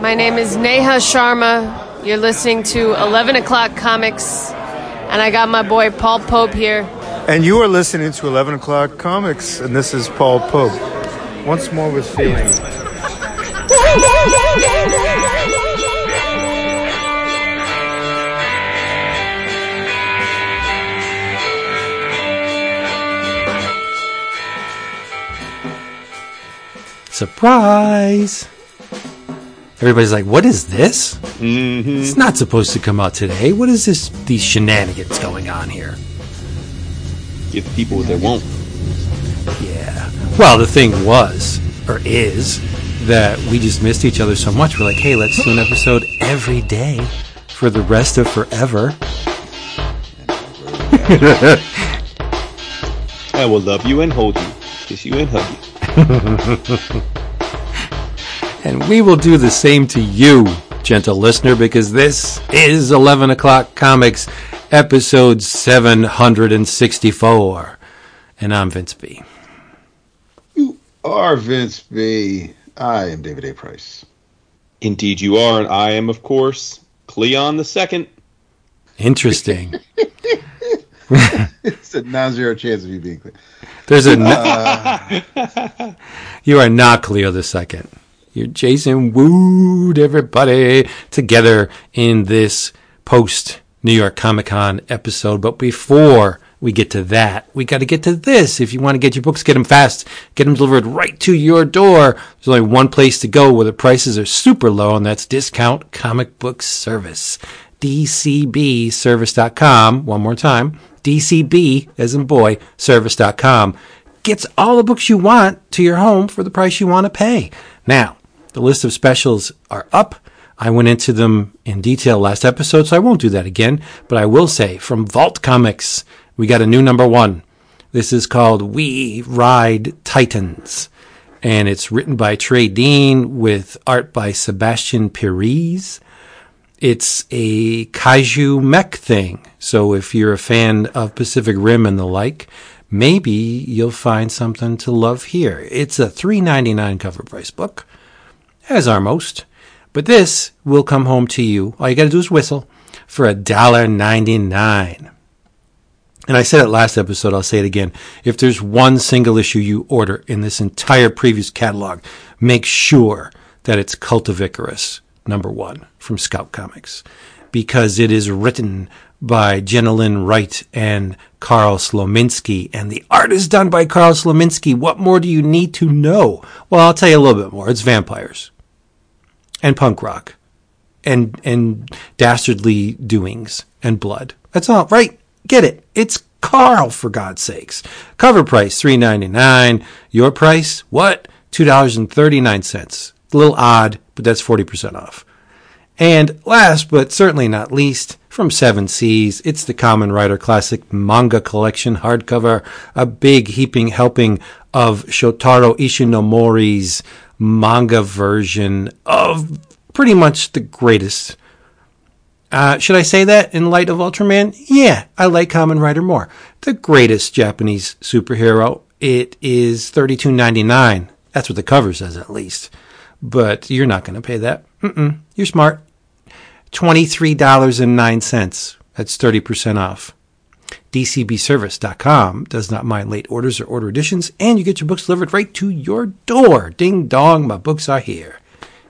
My name is Neha Sharma. You're listening to 11 O'Clock Comics, and I got my boy Paul Pope here. And you are listening to 11 O'Clock Comics, and this is Paul Pope. Once more with feeling. Surprise! Everybody's like, "What is this? Mm-hmm. It's not supposed to come out today. What is this? These shenanigans going on here?" Give people what they want. Yeah. Well, the thing was, or is, that we just missed each other so much. We're like, "Hey, let's do an episode every day for the rest of forever." I will love you and hold you, kiss you and hug you. And we will do the same to you, gentle listener, because this is 11 o'clock comics, episode 764. And I'm Vince B. You are Vince B. I am David A. Price. Indeed, you are, and I am, of course, Cleon the Second. Interesting. It's a non-zero chance of you being clear. There's a. n- uh, you are not Cleo the second. You're Jason Wood, everybody, together in this post New York Comic Con episode. But before we get to that, we got to get to this. If you want to get your books, get them fast, get them delivered right to your door. There's only one place to go where the prices are super low, and that's Discount Comic Book Service. DCBService.com. One more time. DCB, as in boy, service.com. Gets all the books you want to your home for the price you want to pay. Now, the list of specials are up. I went into them in detail last episode, so I won't do that again. But I will say from Vault Comics, we got a new number one. This is called We Ride Titans. And it's written by Trey Dean with art by Sebastian Perez. It's a kaiju mech thing. So if you're a fan of Pacific Rim and the like, maybe you'll find something to love here. It's a $3.99 cover price book, as are most. But this will come home to you. All you got to do is whistle for $1.99. And I said it last episode, I'll say it again. If there's one single issue you order in this entire previous catalog, make sure that it's Cultivicarus, number one, from Scout Comics, because it is written by Jenna Lynn Wright and Carl Slominski, and the art is done by Carl Slominski. What more do you need to know? Well, I'll tell you a little bit more. It's vampires and punk rock and and dastardly doings and blood. That's all right. Get it? It's Carl for God's sakes. Cover price three ninety nine. Your price what? Two dollars and thirty nine cents. A little odd, but that's forty percent off. And last but certainly not least, from Seven Seas, it's the Kamen Rider Classic Manga Collection hardcover, a big heaping helping of Shotaro Ishinomori's manga version of pretty much the greatest. Uh, should I say that in light of Ultraman? Yeah, I like Kamen Rider more. The greatest Japanese superhero. It is thirty-two ninety-nine. That's what the cover says, at least. But you're not going to pay that. Mm-mm. You're smart. Twenty-three dollars and nine cents. That's thirty percent off. DCBService.com does not mind late orders or order additions, and you get your books delivered right to your door. Ding dong, my books are here.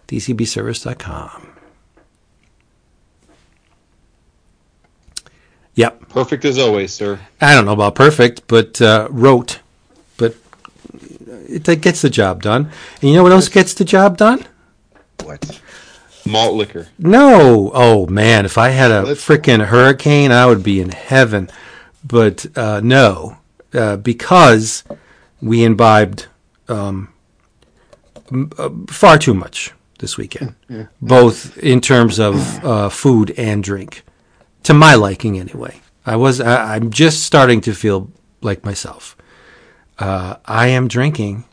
DCBService.com. Yep. Perfect as always, sir. I don't know about perfect, but uh, wrote. But it, it gets the job done. And you know what else gets the job done? What? Malt liquor. No. Oh man, if I had a freaking hurricane, I would be in heaven. But uh, no, uh, because we imbibed um, m- uh, far too much this weekend, both in terms of uh, food and drink, to my liking anyway. I was I, I'm just starting to feel like myself. Uh, I am drinking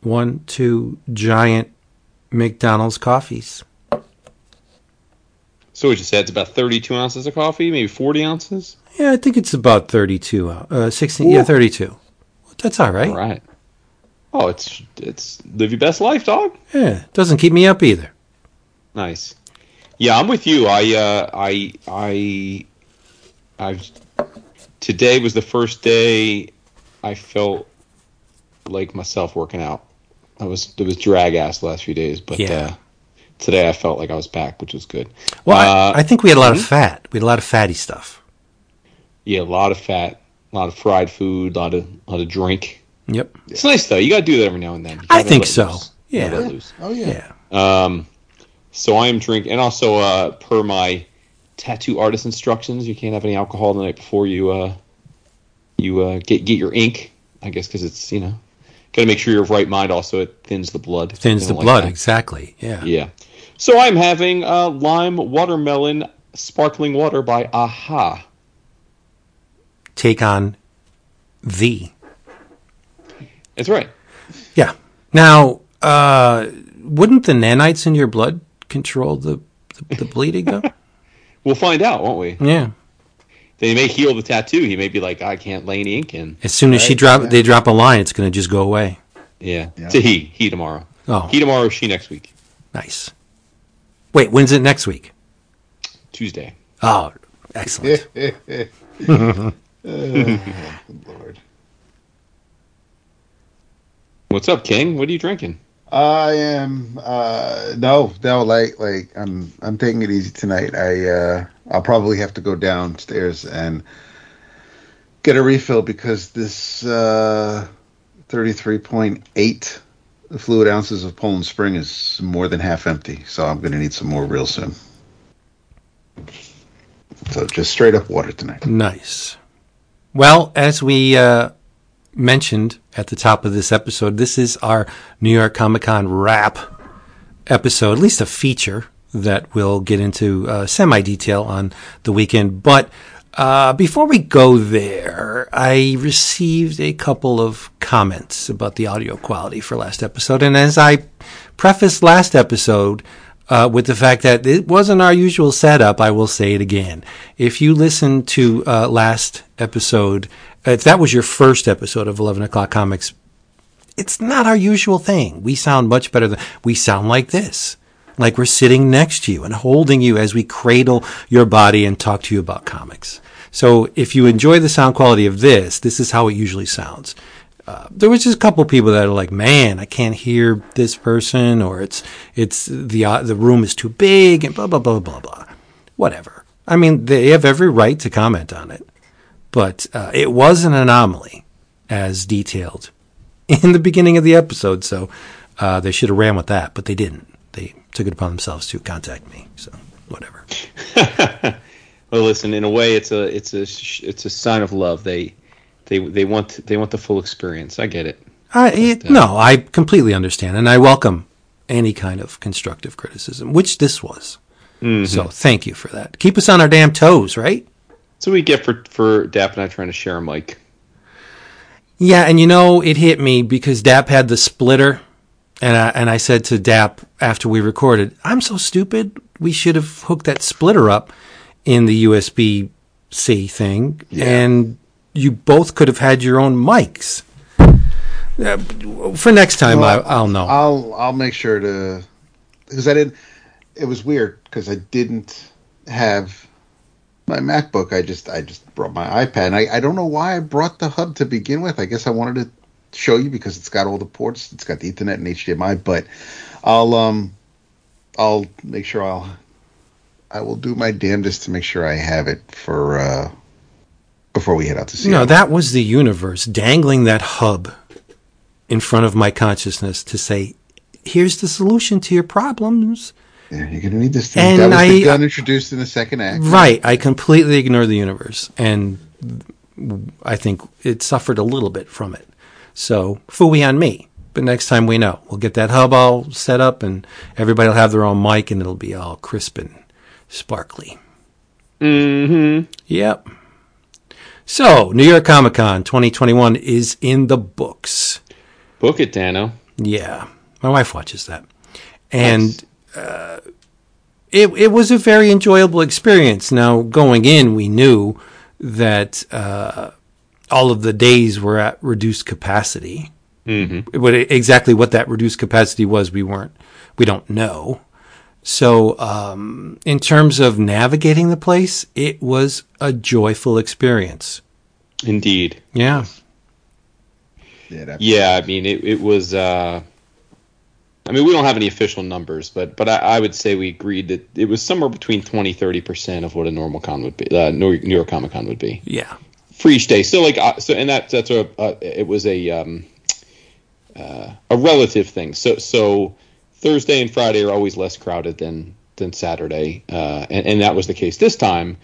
one, two giant McDonald's coffees. So what you said? It's about 32 ounces of coffee, maybe 40 ounces. Yeah, I think it's about 32, uh, 16, yeah, 32. That's all right. All right. Oh, it's it's live your best life, dog. Yeah, doesn't keep me up either. Nice. Yeah, I'm with you. I uh, I I I've today was the first day I felt like myself working out. I was it was drag ass the last few days, but Yeah. uh, today I felt like I was back, which was good. Well, Uh, I, I think we had a lot of mhm. fat. We had a lot of fatty stuff. Yeah, a lot of fat, a lot of fried food, a lot of a lot of drink. Yep. It's nice though. You got to do that every now and then. I think so. loose. You Yeah. loose. Oh yeah. Yeah. Um, so I am drinking, and also uh, per my tattoo artist instructions, you can't have any alcohol the night before you uh, you uh, get get your ink. I guess because it's you know got to make sure you're of right mind. Also, it thins the blood. Thins the like blood. that. exactly. Yeah. Yeah. So I'm having uh, lime watermelon sparkling water by Aha. Take on the. That's right. Yeah. Now, uh, wouldn't the nanites in your blood control the the, the bleeding though? We'll find out, won't we? yeah. They may heal the tattoo. He may be like, I can't lay any ink in. As soon as she drop, yeah. they drop a line, it's going to just go away. Yeah. Yeah. It's he. He tomorrow. Oh, He tomorrow. She next week. nice. Wait, when's it next week? Tuesday. Oh, excellent. Lord. What's up, King? What are you drinking? I am uh no, no, like like I'm I'm taking it easy tonight. I uh I'll probably have to go downstairs and get a refill because this uh 33.8 fluid ounces of Poland Spring is more than half empty, so I'm going to need some more real soon. So just straight up water tonight. Nice. Well, as we uh, mentioned at the top of this episode, this is our New York Comic Con wrap episode, at least a feature that we'll get into uh, semi detail on the weekend. But uh, before we go there, I received a couple of comments about the audio quality for last episode. And as I prefaced last episode, uh, with the fact that it wasn't our usual setup, I will say it again. If you listened to uh, last episode, if that was your first episode of 11 O'Clock Comics, it's not our usual thing. We sound much better than we sound like this. Like we're sitting next to you and holding you as we cradle your body and talk to you about comics. So if you enjoy the sound quality of this, this is how it usually sounds. Uh, there was just a couple people that are like, "Man, I can't hear this person," or "It's it's the uh, the room is too big," and blah blah blah blah blah. Whatever. I mean, they have every right to comment on it, but uh, it was an anomaly, as detailed in the beginning of the episode. So uh, they should have ran with that, but they didn't. They took it upon themselves to contact me. So whatever. Well, listen. In a way, it's a it's a it's a sign of love. They they they want they want the full experience. I get it. I, it, uh, no, I completely understand, and I welcome any kind of constructive criticism, which this was. Mm-hmm. So thank you for that. Keep us on our damn toes, right? So we get for for Dap and I trying to share a mic. Yeah, and you know, it hit me because Dap had the splitter, and I, and I said to Dap after we recorded, I'm so stupid. We should have hooked that splitter up in the USB C thing, and you both could have had your own mics. Uh, for next time, I, I'll know. I'll I'll make sure to because I didn't. It was weird because I didn't have my MacBook. I just I just brought my iPad. And I I don't know why I brought the hub to begin with. I guess I wanted to show you because it's got all the ports. It's got the Ethernet and HDMI. But I'll um I'll make sure I'll I will do my damnedest to make sure I have it for uh before we head out to see. No, that was the universe dangling that hub in front of my consciousness to say, "Here's the solution to your problems." yeah, you're gonna need this thing. And that was I- the gun introduced in the second act. Right. I completely ignore the universe, and I think it suffered a little bit from it. So, fooey on me. But next time we know, we'll get that hub all set up, and everybody will have their own mic, and it'll be all crisp and sparkly. Mm-hmm. Yep. So, New York Comic Con 2021 is in the books. Book it, Danno. Yeah, my wife watches that, and uh, it it was a very enjoyable experience. Now going in, we knew that uh, all of the days were at reduced capacity. Mm-hmm. What exactly what that reduced capacity was, we weren't, we don't know. So, um, in terms of navigating the place, it was a joyful experience. Indeed. Yeah. Yeah, Yeah, I mean, it, it was. Uh, I mean, we don't have any official numbers, but but I, I would say we agreed that it was somewhere between 20 30 percent of what a normal con would be, uh, New New York Comic Con would be Yeah. for each day. So like, uh, so and that that's a uh, it was a um, uh, a relative thing. So so Thursday and Friday are always less crowded than than Saturday, uh, and and that was the case this time.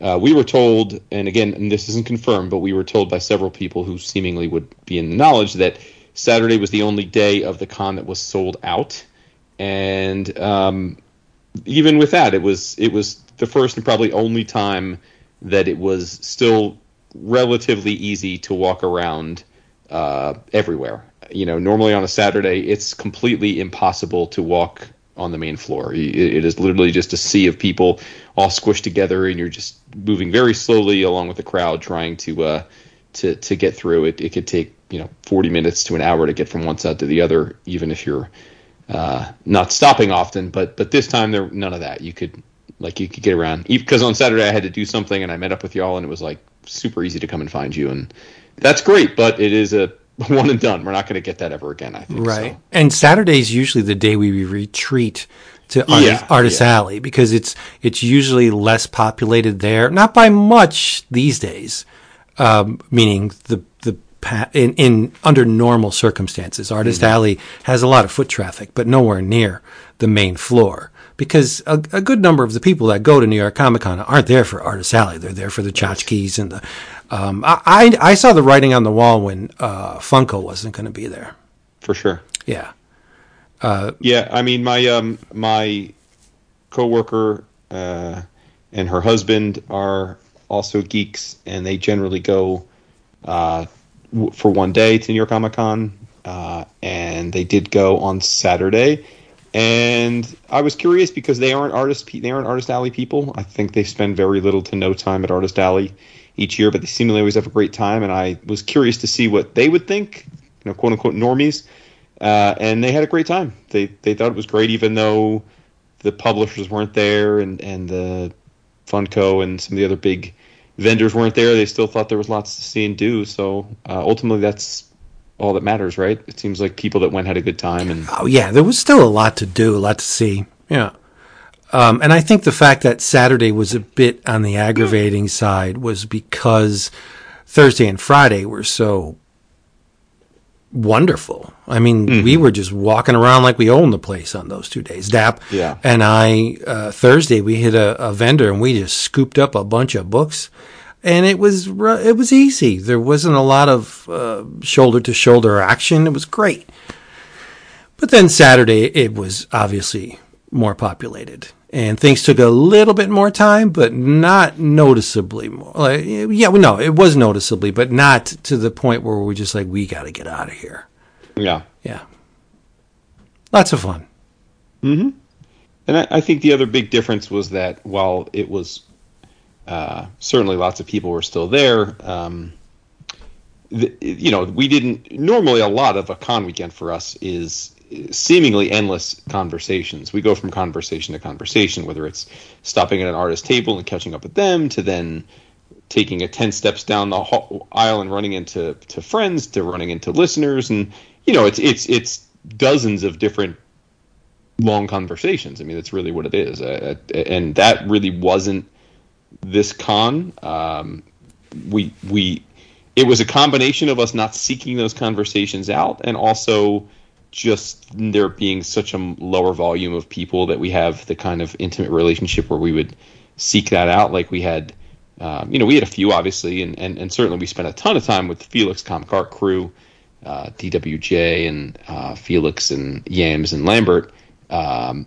Uh, we were told, and again, and this isn't confirmed, but we were told by several people who seemingly would be in the knowledge that Saturday was the only day of the con that was sold out, and um, even with that, it was it was the first and probably only time that it was still relatively easy to walk around uh, everywhere. You know, normally on a Saturday, it's completely impossible to walk on the main floor. It, it is literally just a sea of people all squished together, and you're just moving very slowly along with the crowd, trying to uh, to to get through. It it could take you know 40 minutes to an hour to get from one side to the other, even if you're uh, not stopping often. But but this time there none of that. You could like you could get around because on Saturday I had to do something and I met up with y'all and it was like super easy to come and find you and that's great. But it is a one and done. We're not going to get that ever again. I think. Right. So. And is usually the day we retreat to Artist, Yeah, Artist yeah. Alley because it's it's usually less populated there, not by much these days. Um, meaning the the in in under normal circumstances, Artist Mm-hmm. Alley has a lot of foot traffic, but nowhere near the main floor. Because a, a good number of the people that go to New York Comic Con aren't there for Artist Alley; they're there for the tchotchkes and the. Um, I, I I saw the writing on the wall when uh, Funko wasn't going to be there. For sure. Yeah. Yeah, I mean my um my coworker uh, and her husband are also geeks, and they generally go uh, w- for one day to New York Comic Con, uh, and they did go on Saturday. And I was curious because they aren't artist pe- they aren't artist alley people. I think they spend very little to no time at artist alley each year, but they seemingly always have a great time. And I was curious to see what they would think, you know, quote unquote normies uh, and they had a great time. They they thought it was great, even though the publishers weren't there and and the Funko and some of the other big vendors weren't there. They still thought there was lots to see and do. So uh, ultimately, that's all that matters, right? It seems like people that went had a good time, and Oh yeah, there was still a lot to do, a lot to see. Yeah. Um, and I think the fact that Saturday was a bit on the aggravating side was because Thursday and Friday were so wonderful. I mean, we were just walking around like we owned the place on those two days. Dap Yeah. and I, uh, Thursday we hit a, a vendor and we just scooped up a bunch of books. And it was it was easy. There wasn't a lot of uh, shoulder to shoulder action. It was great. But then Saturday, it was obviously more populated, and things took a little bit more time, but not noticeably more. Like, yeah, well, no, it was noticeably, but not to the point where we're just like, we got to get out of here. yeah. Yeah, lots of fun. Hmm. And I, I think the other big difference was that while it was uh, certainly lots of people were still there, um, the, you know, we didn't. Normally, a lot of a con weekend for us is seemingly endless conversations. We go from conversation to conversation, whether it's stopping at an artist's table and catching up with them, to then taking a 10 steps down the aisle and running into to friends to running into listeners. And you know it's it's it's dozens of different long conversations. I mean that's really what it is. Uh, and that really wasn't this con. Um, we we it was a combination of us not seeking those conversations out and also just there being such a lower volume of people that we have the kind of intimate relationship where we would seek that out. Like we had um, you know we had a few obviously and, and, and certainly we spent a ton of time with the felix comic art crew uh, dwj and uh, felix and yams and lambert um,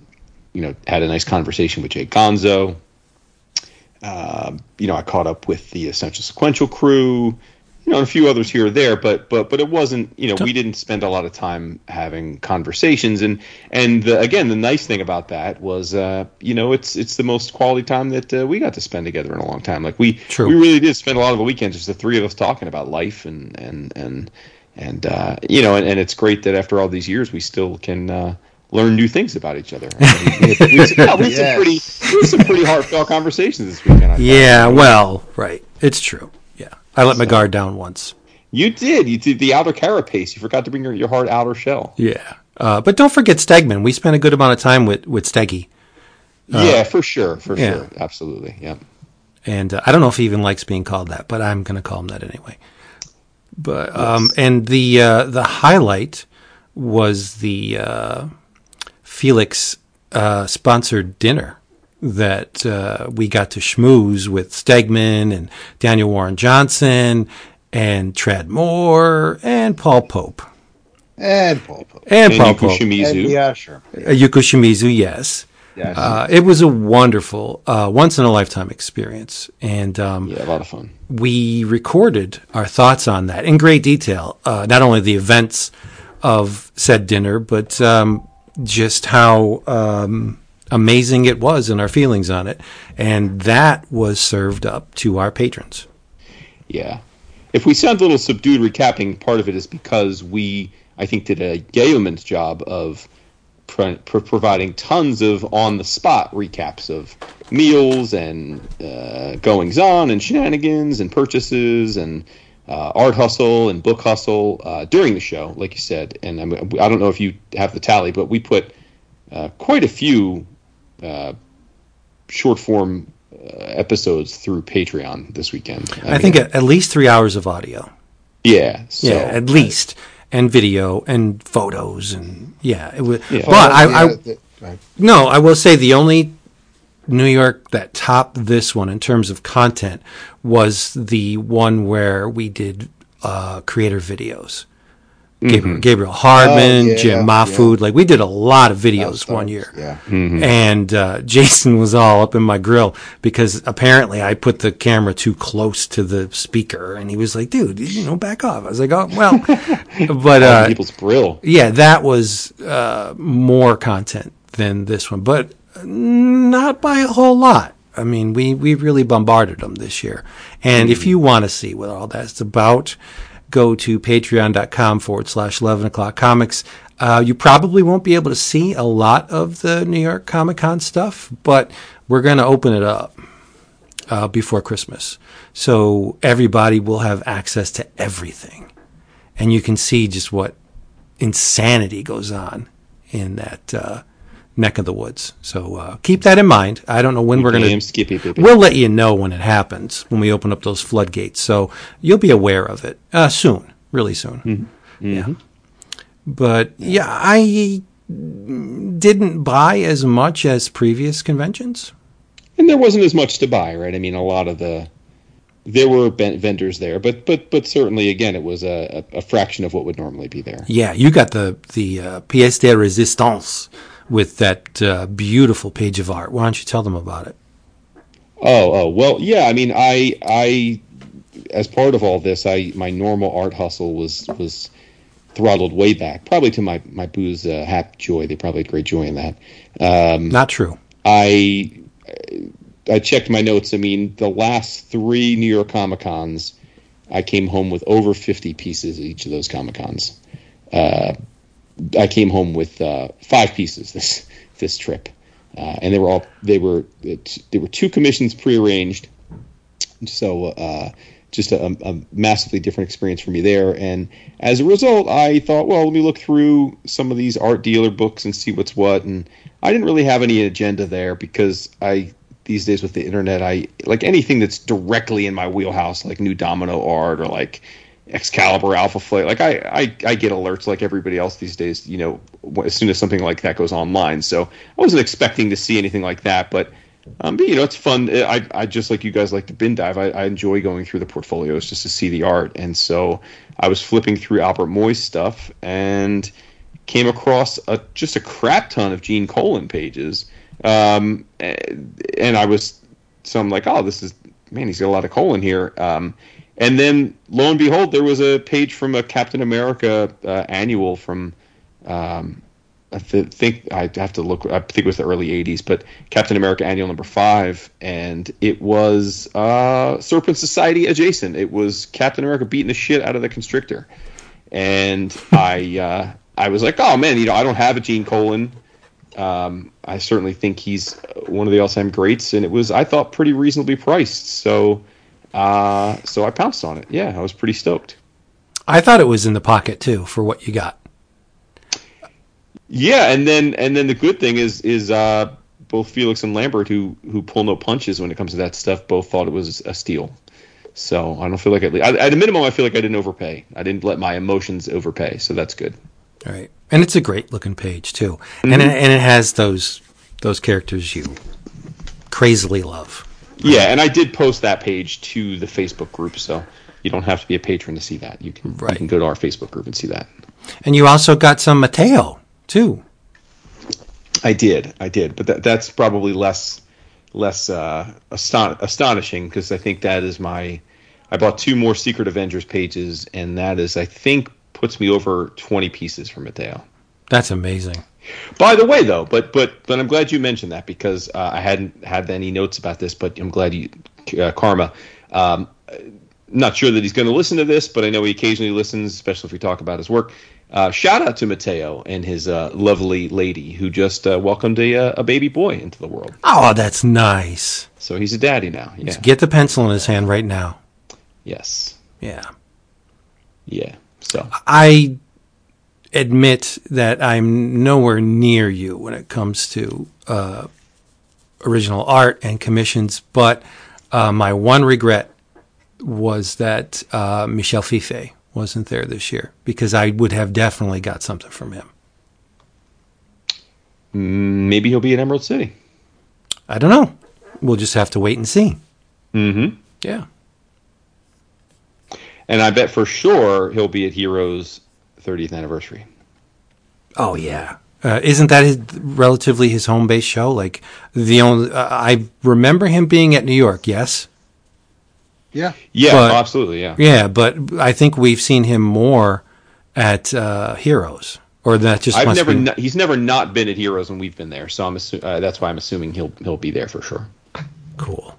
you know had a nice conversation with jay gonzo. Um, you know, I caught up with the Essential Sequential crew, you know, and a few others here or there, but but but it wasn't, you know, we didn't spend a lot of time having conversations, and and the, again, the nice thing about that was, uh, you know, it's it's the most quality time that uh, we got to spend together in a long time. Like we True. we really did spend a lot of the weekend just the three of us talking about life and and and and uh, you know, and, and it's great that after all these years we still can. Uh, learn new things about each other. we had, we had some, we had some pretty we had some pretty heartfelt conversations this weekend. I. Yeah, well, right. It's true. I let my guard down once. you did. You did the outer carapace. You forgot to bring your, your hard outer shell. Yeah. Uh, but don't forget Stegman. We spent a good amount of time with, with Steggy. yeah, for sure, for yeah. sure, absolutely. Yeah. And uh, I don't know if he even likes being called that, but I'm going to call him that anyway. But um, and the uh, the highlight was the uh, Felix uh, sponsored dinner that uh, we got to schmooze with Stegman and Daniel Warren Johnson and Tradd Moore and Paul Pope And Paul Pope. and, And Paul Yuko Pope. Shimizu. And, yeah, sure. Uh, Yuko Shimizu, yes. Yes. Uh, it was a wonderful, uh, once in a lifetime experience, and um, Yeah, a lot of fun. we recorded our thoughts on that in great detail. Uh, not only the events of said dinner, but um, just how um, amazing it was and our feelings on it, and that was served up to our patrons. Yeah. If we sound a little subdued recapping, part of it is because we, I think, did a yeoman's job of pro- pro- providing tons of on the spot recaps of meals and uh, goings on and shenanigans and purchases and uh, art hustle and book hustle uh, during the show, like you said. And I, mean, I don't know if you have the tally, but we put uh, quite a few uh, short form uh, episodes through Patreon this weekend. I, mean, think at, at least three hours of audio. yeah. So, yeah, at least. And video and photos and yeah, it was. Yeah. But I, Yeah, I the- no, I will say the only New York that topped this one in terms of content was the one where we did uh, creator videos. Gabriel, Gabriel Hardman, Oh, yeah, Jim yeah. Mahfood, like we did a lot of videos one folks, year. Yeah. And uh, Jason was all up in my grill because apparently I put the camera too close to the speaker, and he was like, "Dude, you know, back off." I was like, "Oh, well," but uh, people's grill. yeah, that was uh, more content than this one, but not by a whole lot. I mean, we, we really bombarded them this year. And if you want to see what all that's about, go to patreon.com forward slash 11 o'clock comics. Uh, you probably won't be able to see a lot of the New York Comic Con stuff, but we're going to open it up uh, before Christmas. So everybody will have access to everything. And you can see just what insanity goes on in that uh, neck of the woods. So uh, keep that in mind. I don't know when we're going to. We'll let you know when it happens when we open up those floodgates. So you'll be aware of it uh, soon, really soon. Yeah. But yeah, I didn't buy as much as previous conventions. and there wasn't as much to buy, right? I mean, a lot of the there were vendors there, but but but certainly again, it was a, a, a fraction of what would normally be there. Yeah, you got the the uh, pièce de résistance with that uh, beautiful page of art. Why don't you tell them about it? Oh, oh, well, yeah. I mean, I, I, as part of all this, I my normal art hustle was was throttled way back, probably to my my booze uh, hap joy. They probably had great joy in that. Um, Not true. I I checked my notes. I mean, the last three New York Comic Cons, I came home with over fifty pieces at each of those Comic Cons. Uh, I came home with uh, five pieces this this trip, uh, and they were all they were there were two commissions prearranged. So uh, just a, a massively different experience for me there. And as a result, I thought, well, let me look through some of these art dealer books and see what's what. And I didn't really have any agenda there because I these days with the internet, I like anything that's directly in my wheelhouse, like new Domino art or like Excalibur Alpha Flight. Like I, I, I get alerts like everybody else these days. You know, as soon as something like that goes online. So I wasn't expecting to see anything like that, but um, but you know, it's fun. I, I just like you guys like to bin dive. I, I enjoy going through the portfolios just to see the art. And so I was flipping through Albert Moy's stuff and came across a, just a crap ton of Gene Colan pages. Um, and I was, so I'm like, oh, this is, man, he's got a lot of Colan here. Um, and then lo and behold, there was a page from a Captain America uh, annual from, um, I th- think I have to look. I think it was the early '80s, but Captain America Annual Number Five, and it was uh, Serpent Society adjacent. It was Captain America beating the shit out of the Constrictor, and I uh, I was like, oh man, you know, I don't have a Gene Colan Um, I certainly think he's one of the all-time greats, and it was I thought pretty reasonably priced. So, uh, so I pounced on it. Yeah, I was pretty stoked. I thought it was in the pocket too for what you got. Yeah, and then and then the good thing is is uh, both Felix and Lambert, who who pull no punches when it comes to that stuff, both thought it was a steal. So I don't feel like at least I, at a minimum I feel like I didn't overpay. I didn't let my emotions overpay, so that's good. All right, and it's a great looking page too, mm-hmm. and it, and it has those those characters you crazily love. Yeah, and I did post that page to the Facebook group, so you don't have to be a patron to see that. You can right. you can go to our Facebook group and see that. And you also got some Mateo too. I did, I did, but that, that's probably less less uh, aston- astonishing because I think that is my. I bought two more Secret Avengers pages, and that is, I think, puts me over twenty pieces for Mateo. That's amazing. By the way, though, but but but I'm glad you mentioned that because uh, I hadn't had any notes about this, but I'm glad you, uh, Karma. Um, not sure that he's going to listen to this, but I know he occasionally listens, especially if we talk about his work. Uh, shout out to Mateo and his uh, lovely lady who just uh, welcomed a, uh, a baby boy into the world. Oh, that's nice. So he's a daddy now. Yeah. Let's get the pencil in his hand right now. Yes. Yeah. Yeah. So I admit that I'm nowhere near you when it comes to uh, original art and commissions, but uh, my one regret was that Michel Fiffe wasn't there this year because I would have definitely got something from him. Maybe he'll be in Emerald City. I don't know. We'll just have to wait and see. Mm-hmm. Yeah. And I bet for sure he'll be at Heroes 30th anniversary. Oh yeah. Uh, isn't that his, relatively his home base show? Like the only uh, I remember him being at New York. Yes. Yeah. Yeah, but, absolutely. Yeah. Yeah, but I think we've seen him more at uh, Heroes, or that just. I've never. Be... he's never not been at Heroes when we've been there, so I'm. Assu- uh, that's why I'm assuming he'll he'll be there for sure. Cool.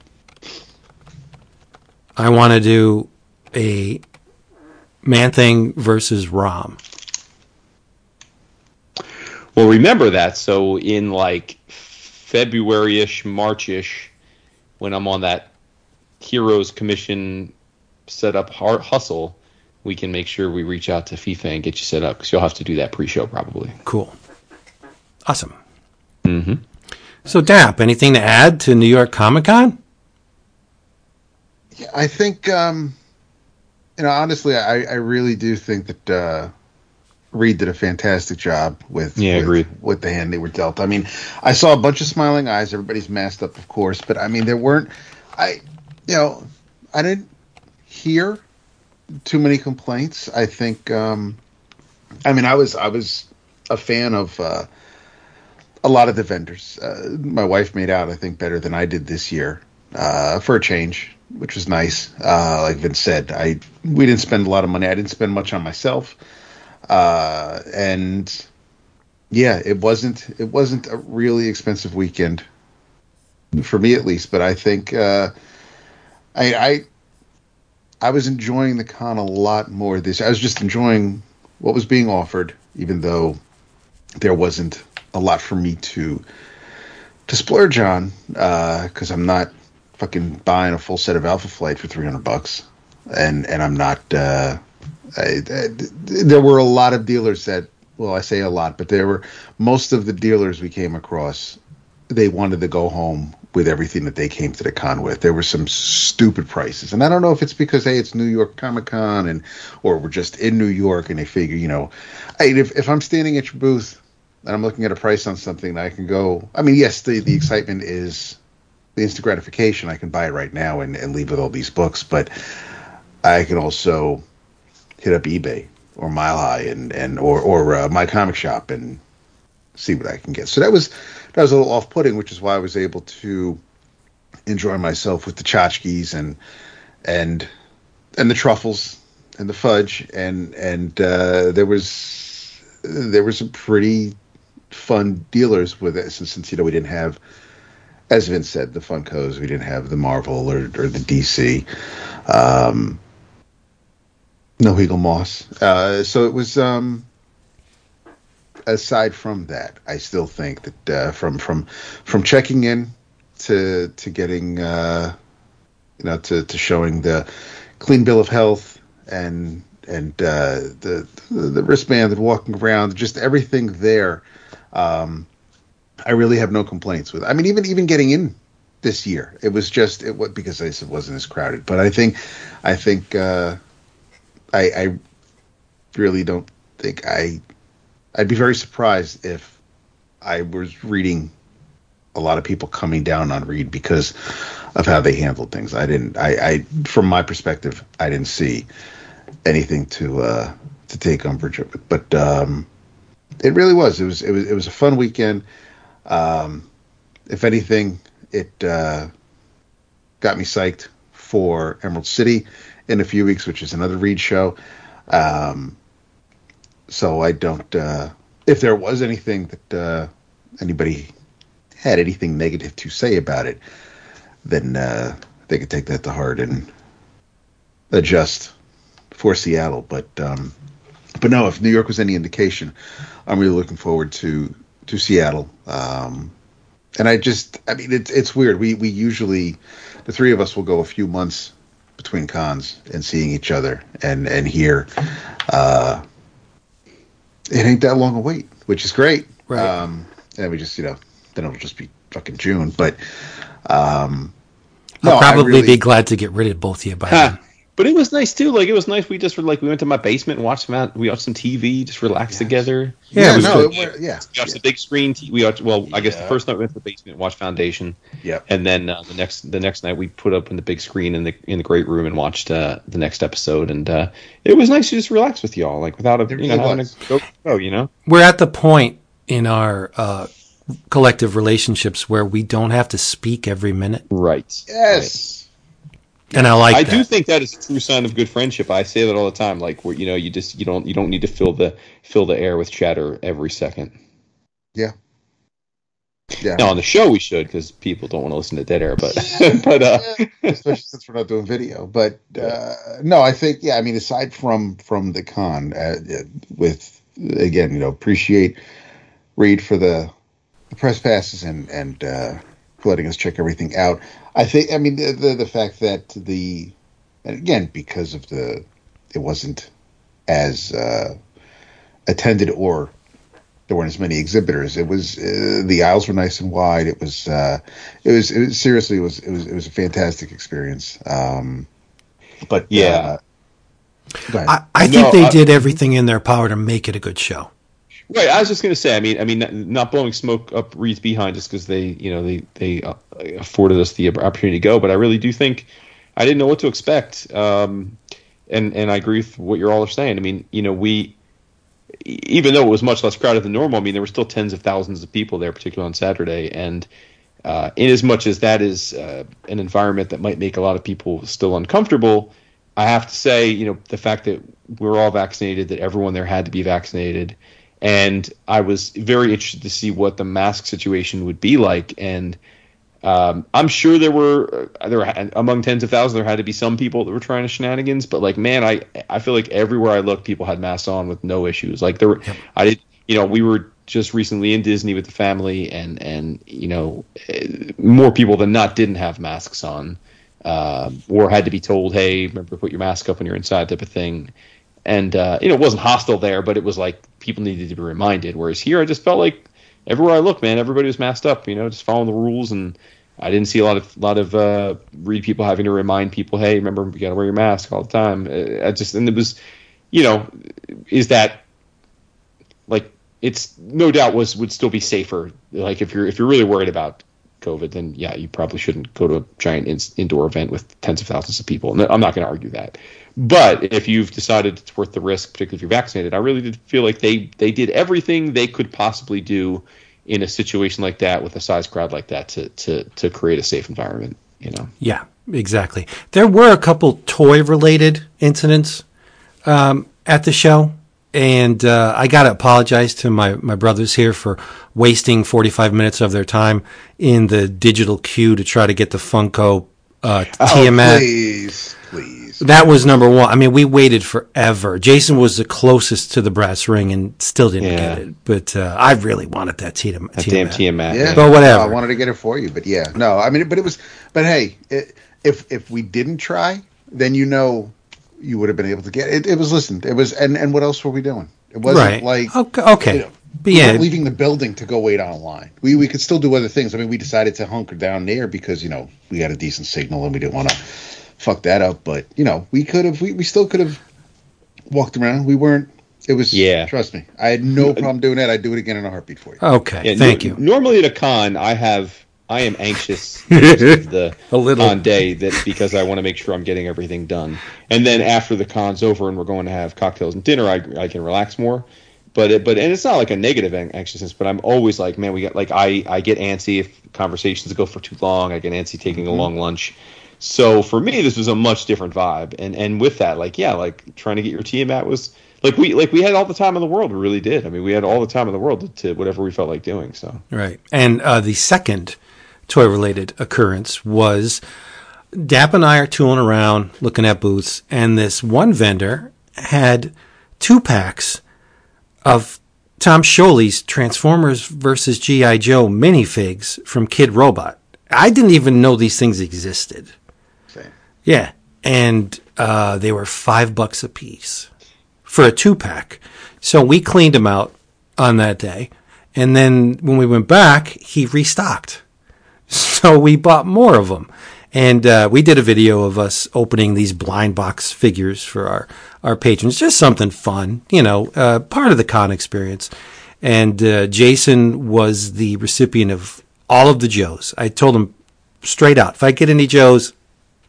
I want to do a Man Thing versus Rom. Well, remember that. So in like February-ish, March-ish, when I'm on that Heroes Commission set up hustle, we can make sure we reach out to Fiffe and get you set up because you'll have to do that pre-show probably. Cool. Awesome. Mm-hmm. So, Dap, anything to add to New York Comic Con? Yeah, I think, um, you know, honestly, I, I really do think that uh, Reed did a fantastic job with, yeah, with, with the hand they were dealt. I mean, I saw a bunch of smiling eyes. Everybody's masked up, of course, but I mean, there weren't. I you know, I didn't hear too many complaints. I think, um, I mean, I was I was a fan of uh, a lot of the vendors. Uh, my wife made out, I think, better than I did this year uh, for a change, which was nice. Uh, like Vince said, I we didn't spend a lot of money. I didn't spend much on myself, uh, and yeah, it wasn't it wasn't a really expensive weekend for me at least. But I think uh, I, I I was enjoying the con a lot more this. I was just enjoying what was being offered, even though there wasn't a lot for me to to splurge on because uh, I'm not fucking buying a full set of Alpha Flight for 300 bucks, and and I'm not. Uh, I, I, there were a lot of dealers that, well, I say a lot, but there were most of the dealers we came across. They wanted to go home with everything that they came to the con with. There were some stupid prices, and I don't know if it's because hey, it's New York Comic Con, and or we're just in New York, and they figure, you know, if if I'm standing at your booth and I'm looking at a price on something, I can go. I mean, yes, the the excitement is the instant gratification. I can buy it right now and, and leave with all these books, but I can also hit up eBay or Mile High and and or or uh, my comic shop and see what I can get. So that was that was a little off putting, which is why I was able to enjoy myself with the tchotchkes and and and the truffles and the fudge and and uh, there was there were some pretty fun dealers with it since, since you know we didn't have as Vince said the Funkos we didn't have the Marvel or, or the DC um, no Eaglemoss uh, so it was um, aside from that, I still think that uh, from from from checking in to to getting uh, you know to to showing the clean bill of health and and uh, the the wristband and walking around, just everything there. Um, I really have no complaints with. I mean, even even getting in this year, it was just it was because it wasn't as crowded. But I think, I think, uh, I, I really don't think I. I'd be very surprised if I was reading a lot of people coming down on Reed because of how they handled things. I didn't. I, I from my perspective, I didn't see anything to uh, to take umbrage with. But um, it really was. It was. It was. It was a fun weekend. Um, if anything, it uh, got me psyched for Emerald City in a few weeks, which is another Reed show. Um, so I don't. Uh, if there was anything that uh, anybody had anything negative to say about it, then uh, they could take that to heart and adjust for Seattle. But um, but no, if New York was any indication, I'm really looking forward to to Seattle. Um, and I just, I mean, it's it's weird. We we usually, the three of us will go a few months between cons and seeing each other and and here. Uh, it ain't that long a wait, which is great. Right. Um, and we just, you know, then it'll just be fucking June. But um, I'll no, I probably really- be glad to get rid of both of you by then. But it was nice too. Like it was nice. We just were like we went to my basement and watched some out. We watched some TV, just relaxed together. Yeah, Yeah, it was no, good. it, wa- yeah, We watched the big screen. T- we watched. Well, I guess the first night we went to the basement, and watched Foundation, yeah. and then uh, the next the next night we put up in the big screen in the in the great room and watched uh, the next episode. And uh, it was nice to just relax with y'all, like without a It you know really having to go, go. You know. We're at the point in our uh, collective relationships where we don't have to speak every minute, Right. Yes. And I like I that. do think that is a true sign of good friendship. I say that all the time. Like where you know you just you don't you don't need to fill the fill the air with chatter every second. Yeah. Yeah. Now on the show we should because people don't want to listen to dead air. But but uh, especially since we're not doing video. But uh, no, I think yeah. I mean, aside from from the con, uh, with again, you know, appreciate Reed for the, the press passes and and uh, for letting us check everything out. I think I mean the the, the fact that the and again because of the it wasn't as uh, attended or there weren't as many exhibitors. It was uh, the aisles were nice and wide. It was uh, it was it was seriously it was it was it was a fantastic experience. Um, but Yeah. uh, go. I, I No, think they I- did everything in their power to make it a good show. Right, I was just gonna say. I mean, I mean, not, blowing smoke up Reed's behind just because they, you know, they they uh, afforded us the opportunity to go. But I really do think I didn't know what to expect. Um, and and I agree with what you're all are saying. I mean, you know, we even though it was much less crowded than normal, I mean, there were still tens of thousands of people there, particularly on Saturday. And uh, in as much as that is uh, an environment that might make a lot of people still uncomfortable, I have to say, you know, the fact that we're all vaccinated, that everyone there had to be vaccinated, and I was very interested to see what the mask situation would be like. And um, I'm sure there were uh, there were, among tens of thousands there had to be some people that were trying to shenanigans, but like man, I I feel like everywhere I looked, people had masks on with no issues. Like there were, I did, you know, we were just recently in Disney with the family, and and you know, eh, more people than not didn't have masks on, uh, or had to be told, hey, remember to put your mask up when you're inside, type of thing. And uh, you know, it wasn't hostile there, but it was like people needed to be reminded. Whereas here, I just felt like everywhere I looked, man, everybody was masked up. You know, just following the rules, and I didn't see a lot of lot of uh, Reed people having to remind people, hey, remember you got to wear your mask all the time. Uh, I just and it was, you know, is that like it's no doubt was would still be safer. Like if you're if you're really worried about COVID, then yeah, you probably shouldn't go to a giant in, indoor event with tens of thousands of people. And I'm not going to argue that. But if you've decided it's worth the risk, particularly if you're vaccinated, I really did feel like they they did everything they could possibly do in a situation like that with a size crowd like that to to to create a safe environment. You know. Yeah, exactly. There were a couple toy related incidents um, at the show. And uh, I got to apologize to my, my brothers here for wasting 45 minutes of their time in the digital queue to try to get the Funko uh, Oh, Tiamat please, please. Days. That was number one. I mean, we waited forever. Jason was the closest to the brass ring and still didn't Yeah. get it. But uh, I really wanted that Tiamat. That damn Tiamat. Tiamat. Yeah, But whatever. I wanted to get it for you, but yeah, no. I mean, but it was, but hey, it, if if we didn't try, then you know, you would have been able to get it. It was listen, it was, and and what else were we doing? It wasn't Right. like okay. okay. you know, but we yeah, weren't leaving the building to go wait online. We we could still do other things. I mean, we decided to hunker down there because you know we got a decent signal and we didn't want to fuck that up. But you know, we could have, we, we still could have walked around. We weren't. It was Yeah. Trust me, I had no problem doing that. I'd do it again in a heartbeat for you. okay. Yeah, Thank no- you. Normally at a con, I have I am anxious most the A little. con day that because I want to make sure I'm getting everything done. And then after the con's over and we're going to have cocktails and dinner, I, I can relax more. But it, but and it's not like a negative anxiousness, but I'm always like, man, we got like I I get antsy if conversations go for too long. I get antsy taking a mm-hmm. long lunch. So for me, this was a much different vibe, and and with that, like yeah, like trying to get your Tiamat was like we like we had all the time in the world. We really did. I mean, we had all the time in the world to, to whatever we felt like doing. So Right. And uh, the second toy related occurrence was Dap and I are tooling around looking at booths, and this one vendor had two packs of Tom Scioli's Transformers versus G.I. Joe minifigs from Kidrobot. I didn't even know these things existed. Same. Yeah. And uh, they were five bucks a piece for a two pack. So we cleaned them out on that day. And then when we went back, he restocked. So we bought more of them. And uh, we did a video of us opening these blind box figures for our, our patrons. Just something fun, you know, uh, part of the con experience. And uh, Jason was the recipient of all of the Joes. I told him straight out, if I get any Joes,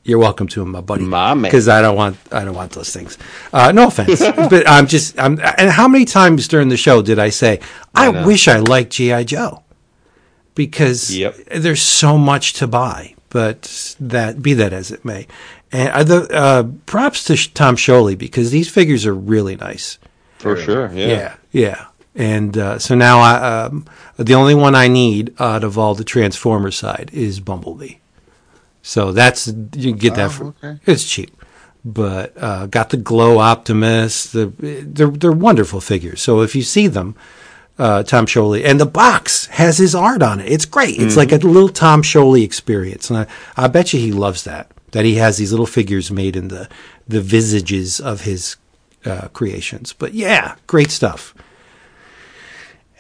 you're welcome to them, my buddy. My man. Because I don't want I don't want those things. Uh, no offense, but I'm just I'm. And how many times during the show did I say I, know. wish I liked GI Joe? Because Yep. there's so much to buy. But that be that as it may, and uh, the uh, props to Tom Scioli because these figures are really nice. for sure, yeah. Yeah, yeah. And uh, so now I, um, the only one I need out of all the Transformer side is Bumblebee. So that's you can get that Oh, for okay. it's cheap, but uh, got the Glow Optimus. The they're they're wonderful figures. So if you see them, uh, Tom Scioli and the box has his art on it. It's great. It's like a little Tom Scioli experience, and I, I bet you he loves that. That he has these little figures made in the the visages of his uh, creations. But yeah, great stuff.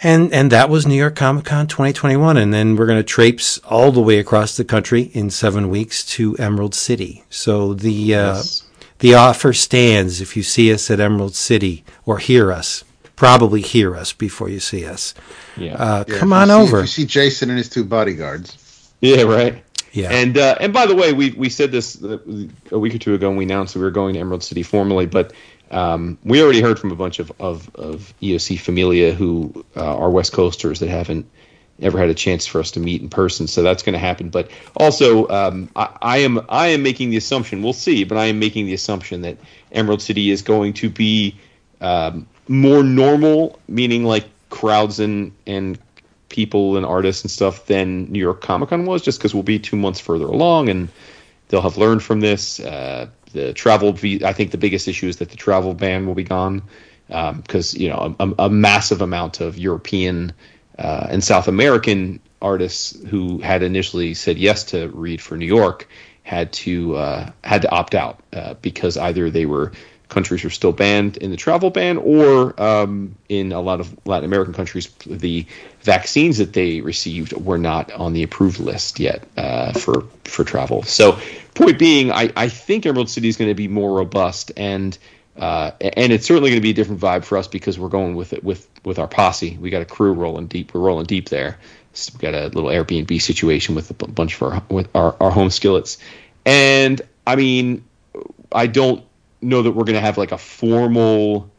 And and that was New York Comic Con 2021, and then we're going to traipse all the way across the country in seven weeks to Emerald City. So the uh, Yes. the offer stands if you see us at Emerald City or hear us. Probably hear us before you see us. Yeah. Uh, Yeah, come on see- over. If you see Jason and his two bodyguards. Yeah, right. Yeah. And uh, and by the way, we we said this uh, a week or two ago, and we announced that we were going to Emerald City formally. But um, we already heard from a bunch of of, of EOC familia who uh, are West Coasters that haven't ever had a chance for us to meet in person. So that's going to happen. But also, um, I, I am I am making the assumption. We'll see, but I am making the assumption that Emerald City is going to be um, more normal, meaning like crowds and and people and artists and stuff than New York Comic Con was, just because we'll be two months further along and they'll have learned from this. Uh, the travel, I think the biggest issue is that the travel ban will be gone because you know a, a massive amount of European uh, and South American artists who had initially said yes to Reed for New York had to uh, had to opt out uh, because either they were countries were still banned in the travel ban, or um, in a lot of Latin American countries, the vaccines that they received were not on the approved list yet uh, for for travel. So, point being, I, I think Emerald City is going to be more robust, and uh, and it's certainly going to be a different vibe for us because we're going with it with with our posse. We got a crew rolling deep. We're rolling deep there. So we got a little Airbnb situation with a bunch of our with our, our home skillets, and I mean, I don't know that we're going to have like a formal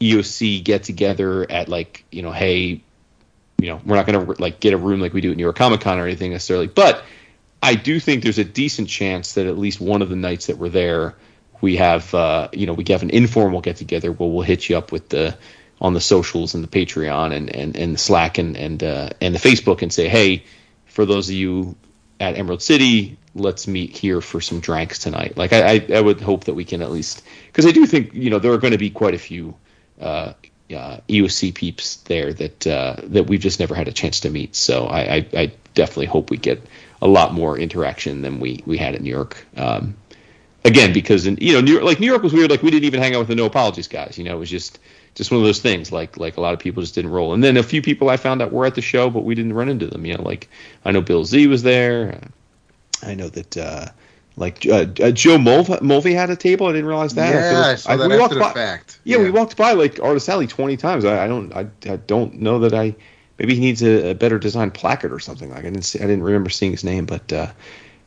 EOC get together at like you know, hey, you know, we're not going to like get a room like we do at New York Comic Con or anything necessarily, but I do think there's a decent chance that at least one of the nights that we're there, we have uh, you know we have an informal get together where we'll hit you up with the on the socials and the Patreon and and, and the Slack and and uh, and the Facebook and say, hey, for those of you at Emerald City. Let's meet here for some drinks tonight. Like I, I, I would hope that we can at least because I do think you know there are going to be quite a few uh, uh, EOC peeps there that uh, that we've just never had a chance to meet. So I, I, I, definitely hope we get a lot more interaction than we we had in New York. Um, again, because in you know New York, like New York was weird. Like we didn't even hang out with the No Apologies guys. You know, it was just just one of those things. Like like a lot of people just didn't roll. And then a few people I found out were at the show, but we didn't run into them. You know, like I know Bill Z was there. I know that. Uh, like uh, uh, Joe Mulvey, Mulvey had a table. I didn't realize that. Yeah, I saw I, that we after walked the by, fact. Yeah, we walked by like Artist Alley twenty times. I, I don't, I, I don't know that I. Maybe he needs a, a better designed placard or something. Like I didn't, see, I didn't remember seeing his name, but, uh,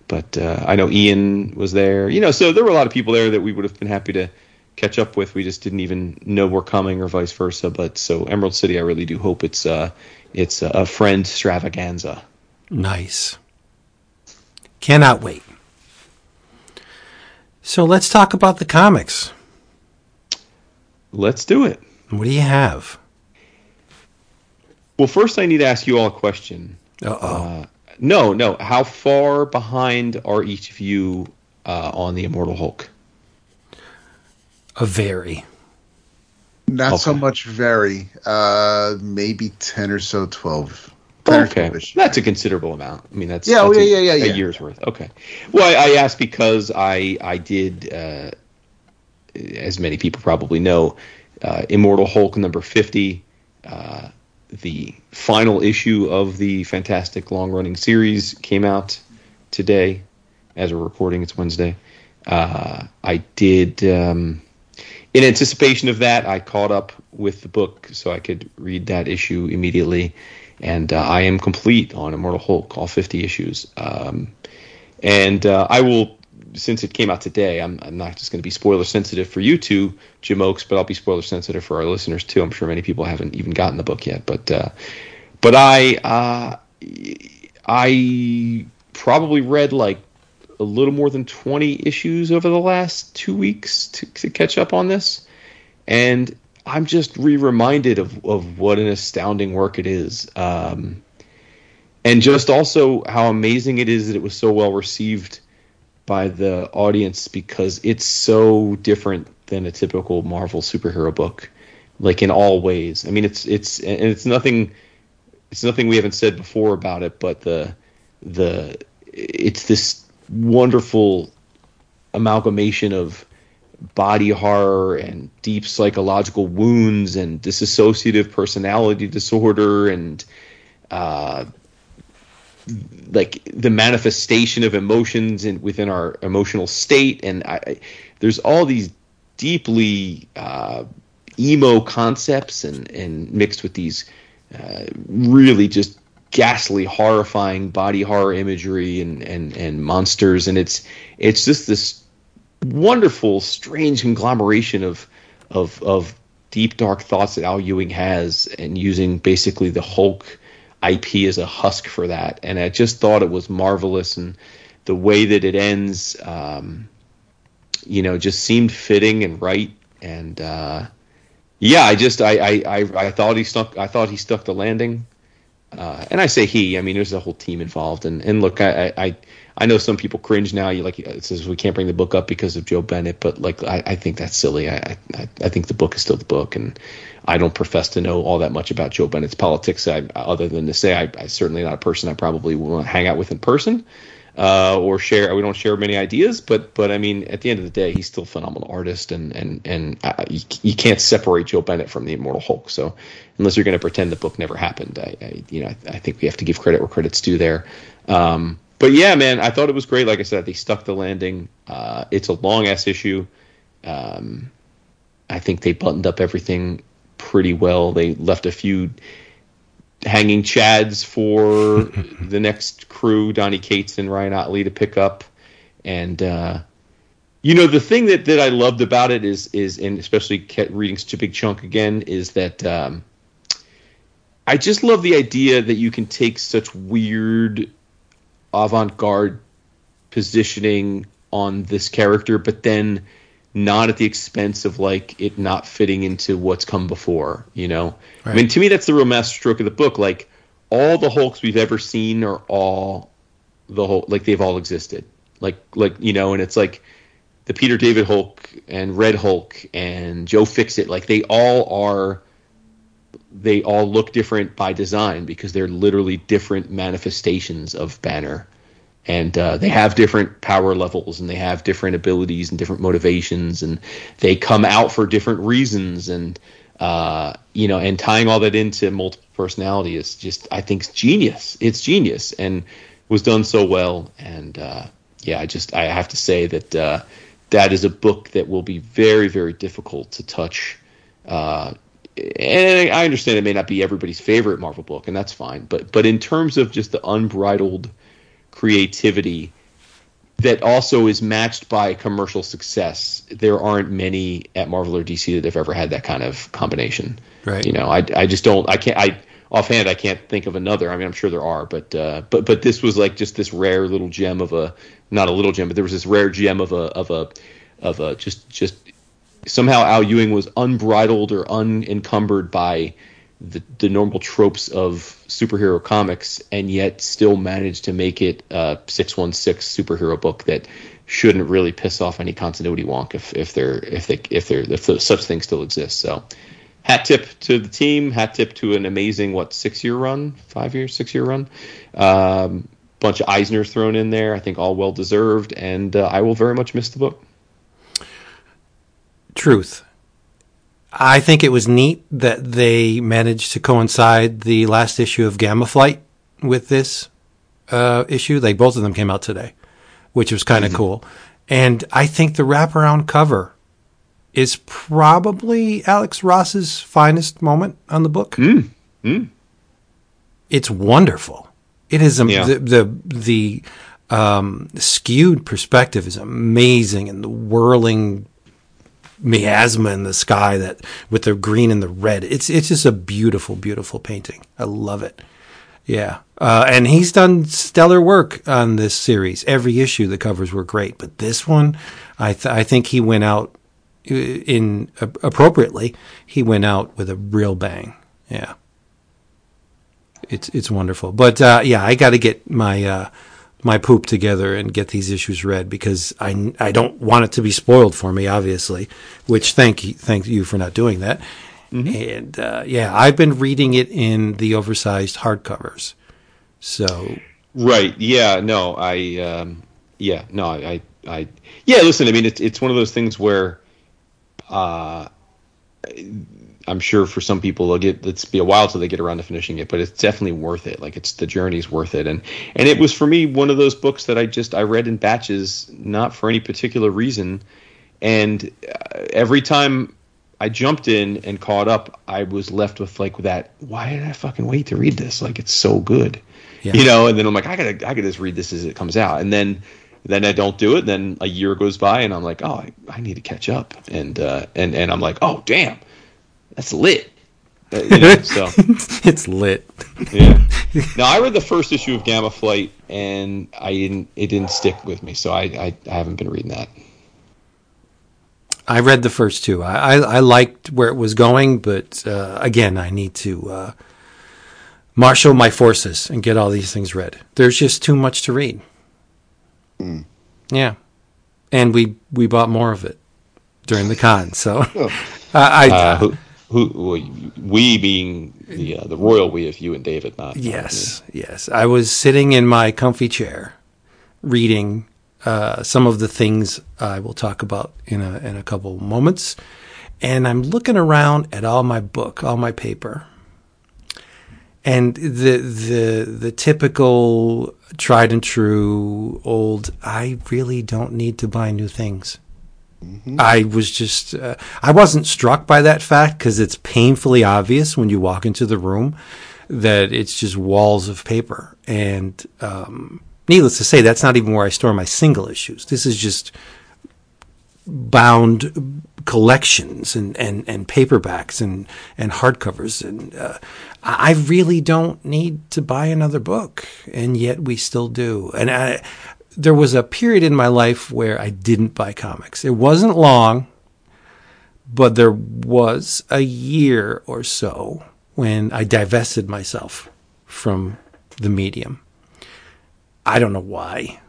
but uh, I know Ian was there. You know, so there were a lot of people there that we would have been happy to catch up with. We just didn't even know we're coming, or vice versa. But so Emerald City, I really do hope it's, uh, it's a friend extravaganza. Nice. Cannot wait. So let's talk about the comics. Let's do it. What do you have? Well, first I need to ask you all a question. Uh oh. Uh, no, no. How far behind are each of you uh, on the Immortal Hulk? A very. Not so much very. Uh, maybe 10 or so, 12. 10 Okay, 12-ish. that's a considerable amount. I mean, that's Yeah, oh, that's a, yeah, yeah, yeah, a yeah. year's worth. Okay. Well, I, I asked because I I did, uh, as many people probably know, uh, Immortal Hulk number fifty, uh, the final issue of the fantastic long running series came out today. As we're recording, it's Wednesday. Uh, I did. Um, in anticipation of that, I caught up with the book so I could read that issue immediately, and uh, I am complete on Immortal Hulk, all 50 issues. Um, and uh, I will, since it came out today, I'm, I'm not just going to be spoiler sensitive for you two, Jim Oaks, but I'll be spoiler sensitive for our listeners too. I'm sure many people haven't even gotten the book yet, but uh, but I uh, I probably read like a little more than 20 issues over the last two weeks to, to catch up on this. And I'm just re reminded of, of what an astounding work it is. Um, and just also how amazing it is that it was so well received by the audience because it's so different than a typical Marvel superhero book, like in all ways. I mean, it's it's and it's nothing it's nothing we haven't said before about it, but the the it's this wonderful amalgamation of body horror and deep psychological wounds and dissociative personality disorder and uh, like the manifestation of emotions in, within our emotional state. And I- there's all these deeply uh, emo concepts and, and mixed with these uh, really just ghastly horrifying body horror imagery and, and, and monsters. And it's it's just this wonderful strange conglomeration of of of deep dark thoughts that Al Ewing has and using basically the Hulk IP as a husk for that. And I just thought it was marvelous. And the way that it ends um, you know just seemed fitting and right. And uh, yeah I just I, I I I thought he stuck I thought he stuck the landing uh, and I say he, I mean there's a whole team involved. And and look, I I, I know some people cringe now. You like it says we can't bring the book up because of Joe Bennett, but like I, I think that's silly. I, I I think the book is still the book, and I don't profess to know all that much about Joe Bennett's politics. I, other than to say I, I certainly not a person I probably want to hang out with in person. Uh, or share. We don't share many ideas, but but I mean, at the end of the day, he's still a phenomenal artist, and and and uh, you, you can't separate Joe Bennett from the Immortal Hulk. So unless you're going to pretend the book never happened, I, I you know I, I think we have to give credit where credit's due there. Um, but yeah, man, I thought it was great. Like I said, they stuck the landing. Uh, it's a long ass issue. Um, I think they buttoned up everything pretty well. They left a few hanging chads for the next crew, Donny Cates and Ryan Ottley to pick up. And uh, you know, the thing that, that I loved about it is is and especially reading such a big chunk again is that um, I just love the idea that you can take such weird avant-garde positioning on this character, but then not at the expense of like it not fitting into what's come before. You know, I mean, to me, that's the real masterstroke of the book. Like all the Hulks we've ever seen are all the whole like they've all existed. Like like you know, and it's like the Peter David Hulk and Red Hulk and Joe Fixit, like they all are they all look different by design because they're literally different manifestations of Banner. And uh, they have different power levels and they have different abilities and different motivations and they come out for different reasons and uh, you know and tying all that into multiple personality is just I think genius. It's genius and was done so well and uh, yeah I just I have to say that uh, that is a book that will be very very difficult to touch uh, and I understand it may not be everybody's favorite Marvel book, and that's fine. But but in terms of just the unbridled creativity that also is matched by commercial success, there aren't many at Marvel or DC that have ever had that kind of combination. Right. You know, I, I just don't. I can't. I offhand I can't think of another. I mean, I'm sure there are, but uh, but but this was like just this rare little gem of a not a little gem, but there was this rare gem of a of a of a just just somehow Al Ewing was unbridled or unencumbered by the, the normal tropes of superhero comics, and yet still managed to make it a six one six superhero book that shouldn't really piss off any continuity wonk if if they're if they if they're if the, such things still exist. So. Hat tip to the team. Hat tip to an amazing what six year run, five year, six year run. Um, bunch of Eisners thrown in there. I think all well deserved, and uh, I will very much miss the book. Truth. I think it was neat that they managed to coincide the last issue of Gamma Flight with this uh, issue. They both of them came out today, which was kind of Mm-hmm. cool. And I think the wraparound cover is probably Alex Ross's finest moment on the book. Mm. It's wonderful. It is um, Yeah. the the the um, skewed perspective is amazing, and the whirling miasma in the sky that with the green and the red. It's it's just a beautiful, beautiful painting. I love it. Yeah, uh, and he's done stellar work on this series. Every issue, the covers were great, but this one, I th- I think he went out uh, in uh, appropriately. He went out with a real bang. Yeah, it's it's wonderful. But uh, yeah, I got to get my uh, my poop together and get these issues read because I I don't want it to be spoiled for me, obviously. Which thank you thank you for not doing that. And uh, yeah, I've been reading it in the oversized hardcovers. So Right. Yeah. No. I. Um, yeah. No. I. I. Yeah. Listen. I mean, it's it's one of those things where, uh, I'm sure for some people they'll get it's be a while till they get around to finishing it, but it's definitely worth it. Like it's the journey's worth it, and and it was for me one of those books that I just I read in batches, not for any particular reason, and uh, every time I jumped in and caught up, I was left with like that. Why did I fucking wait to read this? Like it's so good, Yeah. you know. And then I'm like, I gotta, I gotta just read this as it comes out. And then, then I don't do it. Then a year goes by, and I'm like, oh, I, I need to catch up. And uh, and and I'm like, oh, damn, that's lit. Uh, you know, so it's lit. yeah. Now I read the first issue of Gamma Flight, and I didn't. It didn't stick with me, so I I, I haven't been reading that. I read the first two. I, I, I liked where it was going, but uh, again, I need to uh, marshal my forces and get all these things read. There's just too much to read. Yeah, and we we bought more of it during the con. So I, I Uh, who, who, who, we being the uh, the royal we of you and David, not Yes, yes. I was sitting in my comfy chair reading uh, some of the things I will talk about in a in a couple moments, and I'm looking around at all my book, all my paper, and the the the typical tried and true old. I really don't need to buy new things. I was just, uh, I wasn't struck by that fact because it's painfully obvious when you walk into the room that it's just walls of paper. And um, needless to say, that's not even where I store my single issues. This is just bound collections and, and, and paperbacks and, and hardcovers. And uh, I really don't need to buy another book. And yet we still do. And I, there was a period in my life where I didn't buy comics. It wasn't long, but there was a year or so when I divested myself from the medium. I don't know why.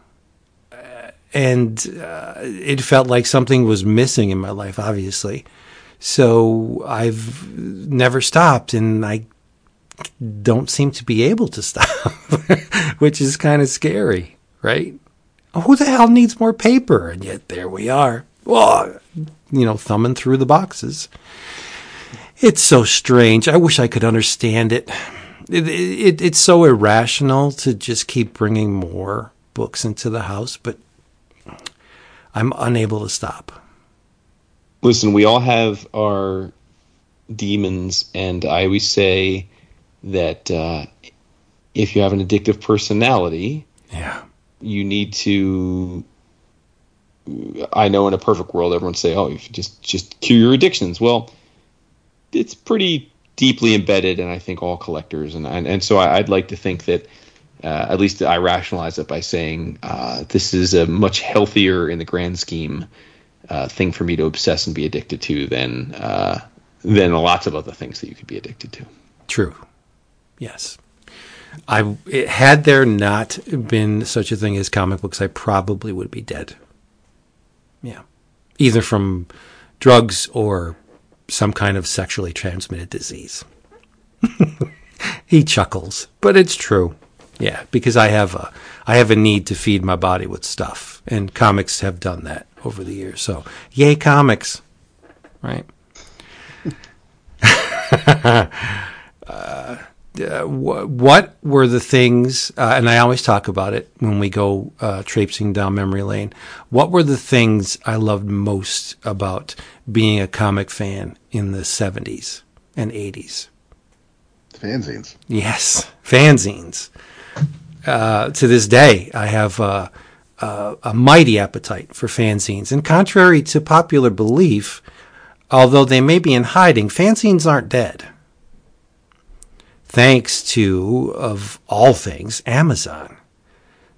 Uh, and uh, it felt like something was missing in my life, obviously. So I've never stopped, and I don't seem to be able to stop, which is kind of scary, right? Who the hell needs more paper? And yet there we are. Well, you know, thumbing through the boxes. It's so strange. I wish I could understand it. It, it. It's so irrational to just keep bringing more books into the house, but I'm unable to stop. Listen, we all have our demons, and I always say that uh, if you have an addictive personality, Yeah. You need to. I know in a perfect world, everyone say, "Oh, you just just cure your addictions." Well, it's pretty deeply embedded, and I think all collectors, and and, and so I, I'd like to think that. Uh, at least I rationalize it by saying uh, this is a much healthier in the grand scheme uh, thing for me to obsess and be addicted to than uh, than lots of other things that you could be addicted to. True. Yes. I it, had there not been such a thing as comic books, I probably would be dead. Yeah, either from drugs or some kind of sexually transmitted disease. he chuckles, but it's true. Yeah, because I have a I have a need to feed my body with stuff, and comics have done that over the years. So, yay, comics! Right. uh, wh- what were the things, uh, and I always talk about it when we go uh, traipsing down memory lane. What were the things I loved most about being a comic fan in the 70s and 80s? Fanzines. Yes, fanzines. Uh, to this day, I have uh, uh, a mighty appetite for fanzines. And contrary to popular belief, although they may be in hiding, fanzines aren't dead. Thanks to, of all things, Amazon.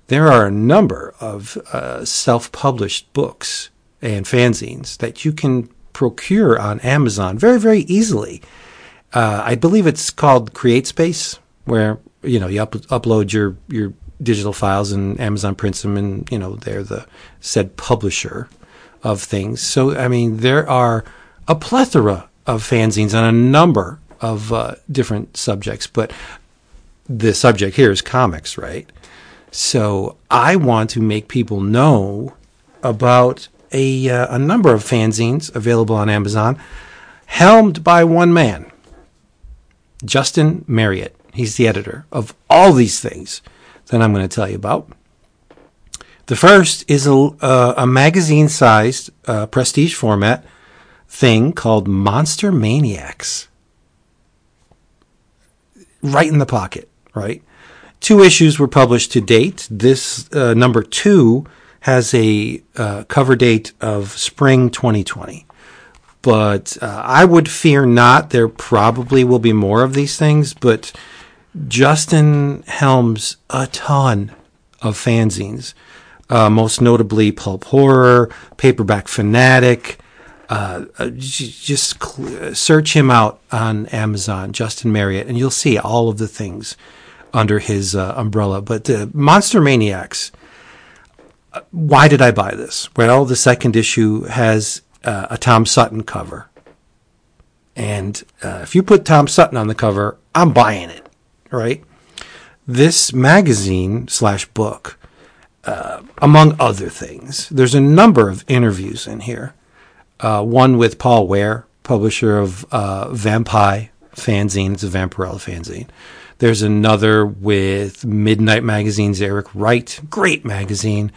There are a number of uh, self published books and fanzines that you can procure on Amazon very, very easily. Uh, I believe it's called CreateSpace, where you know you up- upload your your digital files and Amazon prints them, and you know they're the said publisher of things. So I mean, there are a plethora of fanzines on a number of uh, different subjects, but the subject here is comics, right? So I want to make people know about a uh, a number of fanzines available on Amazon, helmed by one man, Justin Marriott. He's the editor of all these things that I'm going to tell you about. The first is a, uh, a magazine sized uh, prestige format thing called Monster Maniacs. Right in the pocket, right? Two issues were published to date. This uh, number two has a uh, cover date of spring 2020 but uh, I would fear not. There probably will be more of these things, but Justin helms a ton of fanzines, uh, most notably Pulp Horror, Paperback Fanatic. Uh, uh, just search him out on Amazon, Justin Marriott, and you'll see all of the things under his uh, umbrella. But Monster Maniacs, uh, why did I buy this? Well, the second issue has uh, a Tom Sutton cover. And uh, if you put Tom Sutton on the cover, I'm buying it, right? This magazine slash book, uh, among other things, there's a number of interviews in here. Uh, one with Paul Ware, publisher of uh, Vampire fanzine. It's a Vampirella fanzine. There's another with Midnight Magazine's Eric Wright. Great magazine.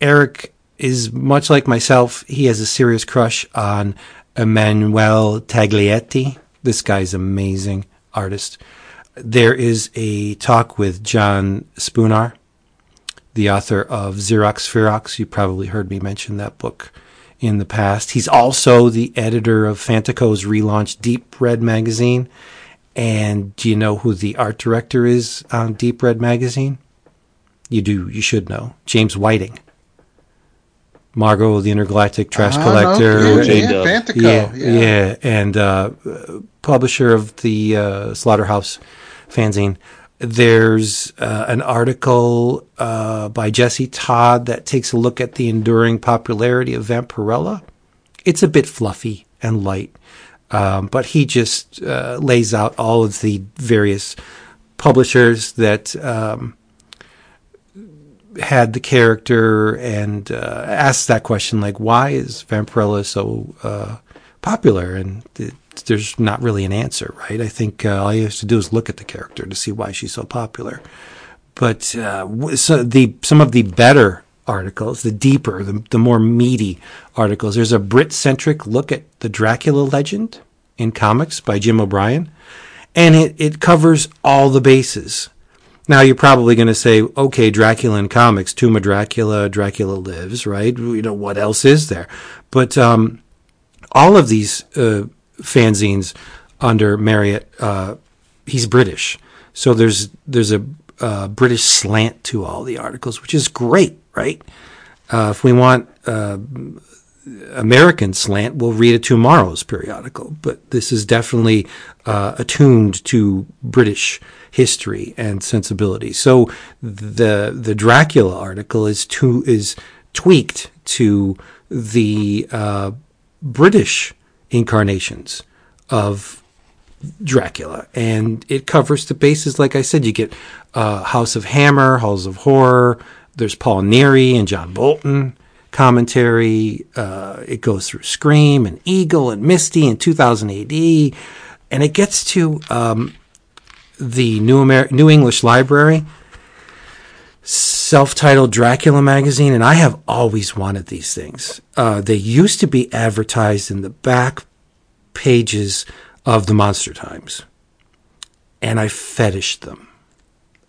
Eric is much like myself. He has a serious crush on Emanuele Taglietti. This guy's amazing artist. There is a talk with John Szpunar, the author of Xerox Ferox. You probably heard me mention that book in the past. He's also the editor of FantaCo's relaunched Deep Red magazine. And do you know who the art director is on Deep Red magazine? You do. You should know. James Whiting. Margot, the Intergalactic Trash Oh, Collector. no, J yeah, Dub. Fantico. yeah, Yeah, yeah, and uh, publisher of the uh, Slaughterhouse fanzine. There's uh, an article uh, by Jesse Todd that takes a look at the enduring popularity of Vampirella. It's a bit fluffy and light, um, but he just uh, lays out all of the various publishers that um, had the character and uh, asks that question like, why is Vampirella so uh, popular? And it, there's not really an answer, right? I think uh, all you have to do is look at the character to see why she's so popular. But uh, so the some of the better articles, the deeper, the, the more meaty articles. There's a Brit centric look at the Dracula legend in comics by Jim O'Brien, and it, it covers all the bases. Now you're probably going to say, okay, Dracula in comics, Tomb of Dracula, Dracula Lives, right? You know what else is there? But um, all of these uh, fanzines under Marriott, uh, he's British, so there's there's a uh, British slant to all the articles, which is great, right? Uh, if we want uh, American slant, we'll read a TwoMorrows periodical, but this is definitely uh, attuned to British history and sensibility. So the the Dracula article is to is tweaked to the uh, British incarnations of Dracula, and it covers the bases. Like I said, you get uh, House of Hammer, Halls of Horror. There's Paul Neary and John Bolton commentary. Uh, it goes through Scream and Eagle and Misty in 2000 AD, and it gets to um, the New Amer- New English Library self-titled Dracula magazine, and I have always wanted these things. Uh, they used to be advertised in the back pages of the Monster Times, and I fetished them.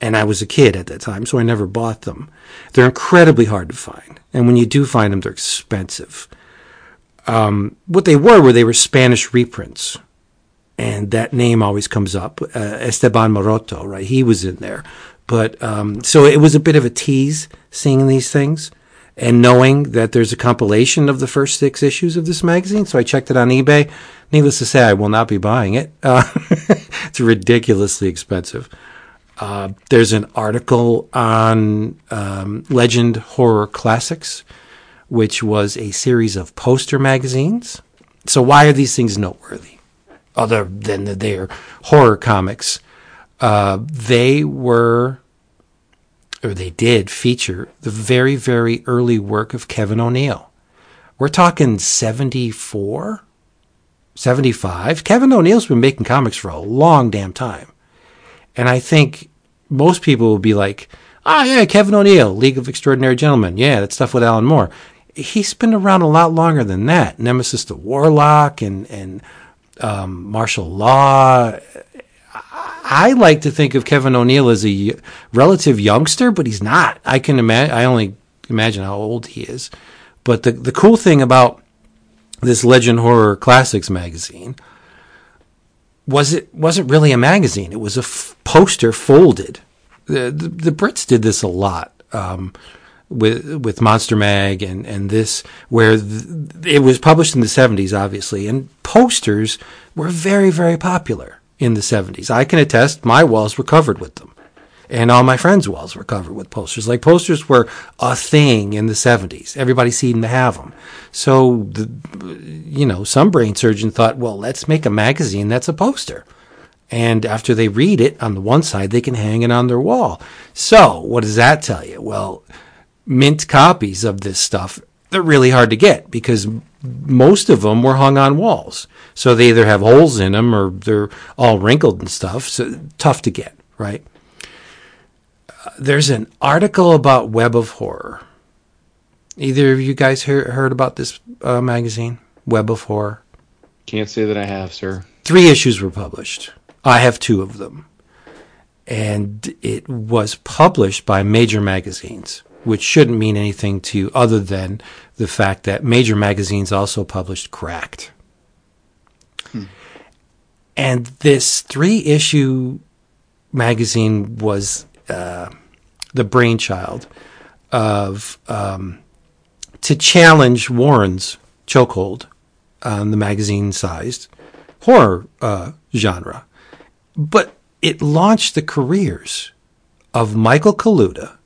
And I was a kid at that time, so I never bought them. They're incredibly hard to find, and when you do find them, they're expensive. Um, what they were were they were Spanish reprints, and that name always comes up. Uh, Esteban Maroto, right? He was in there. But um, so it was a bit of a tease seeing these things and knowing that there's a compilation of the first six issues of this magazine. So I checked it on eBay. Needless to say, I will not be buying it. Uh, it's ridiculously expensive. Uh, there's an article on um, Legend Horror Classics, which was a series of poster magazines. So why are these things noteworthy? Other than that they're horror comics, uh, they were or they did feature the very, very early work of Kevin O'Neill. We're talking 74, 75. Kevin O'Neill's been making comics for a long damn time. And I think most people will be like, ah, yeah, Kevin O'Neill, League of Extraordinary Gentlemen. Yeah, that stuff with Alan Moore. He's been around a lot longer than that. Nemesis the Warlock and, and um, martial law. I like to think of Kevin O'Neill as a relative youngster, but he's not. I can imagine. I only imagine how old he is. But the the cool thing about this Legend Horror Classics magazine was it wasn't really a magazine. It was a f- poster folded. The, the, the Brits did this a lot. Um, with with Monster Mag and and this where th- it was published in the 70s obviously and posters were very very popular in the 70s. I can attest my walls were covered with them. And all my friends' walls were covered with posters. Like posters were a thing in the 70s. Everybody seemed to have them. So, the, you know, some brain surgeon thought, well, let's make a magazine that's a poster. And after they read it on the one side, they can hang it on their wall. So, what does that tell you? Well, mint copies of this stuff, they're really hard to get because most of them were hung on walls. So they either have holes in them or they're all wrinkled and stuff. So tough to get, right? Uh, there's an article about Web of Horror. Either of you guys hear, heard about this uh, magazine, Web of Horror? Can't say that I have, sir. Three issues were published. I have two of them. And it was published by major magazines, which shouldn't mean anything to you other than the fact that major magazines also published Cracked. And this three issue magazine was uh, the brainchild of um, to challenge Warren's chokehold on the magazine sized horror uh, genre. But it launched the careers of Michael Kaluta,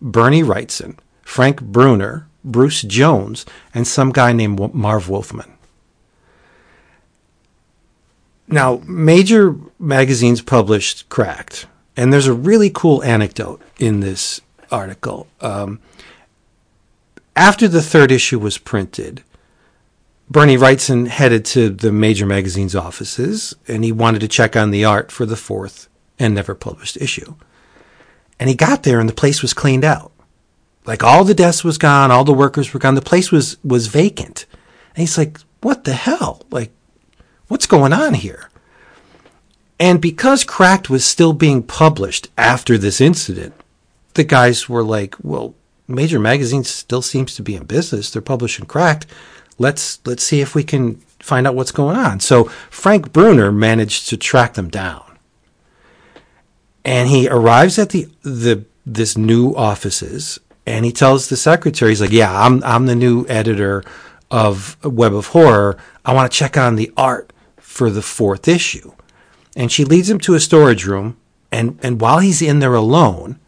Bernie Wrightson, Frank Brunner, Bruce Jones, and some guy named Marv Wolfman. Now, major magazines published Cracked, and there's a really cool anecdote in this article. Um, after the third issue was printed, Bernie Wrightson headed to the major magazine's offices, and he wanted to check on the art for the fourth and never published issue. And he got there, and the place was cleaned out. Like all the desks was gone, all the workers were gone. The place was was vacant. And he's like, "What the hell? Like, what's going on here?" And because Cracked was still being published after this incident, the guys were like, "Well, major magazines still seems to be in business. They're publishing Cracked. Let's let's see if we can find out what's going on." So Frank Brunner managed to track them down, and he arrives at the the this new offices and he tells the secretary, he's like, "Yeah, I'm I'm the new editor of Web of Horror. I want to check on the art for the fourth issue." And she leads him to a storage room, and and while he's in there alone,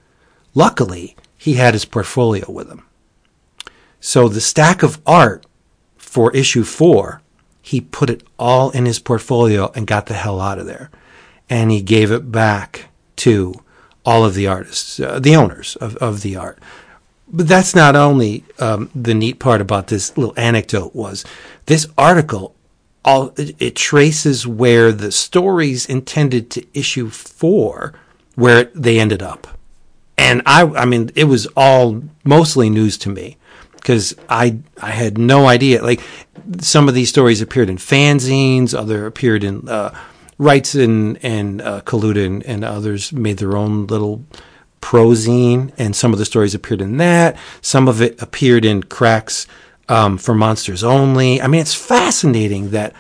luckily he had his portfolio with him. So the stack of art for issue four, he put it all in his portfolio and got the hell out of there, and he gave it back to all of the artists, uh, the owners of, of the art but that's not only um, the neat part about this little anecdote was this article all it, it, traces where the stories intended to issue four where they ended up and i i mean it was all mostly news to me because i i had no idea like some of these stories appeared in fanzines other appeared in uh, Wrightson and uh, Kaluta and, and others made their own little prozine, and some of the stories appeared in that. Some of it appeared in cracks um, for Monsters Only. I mean, it's fascinating that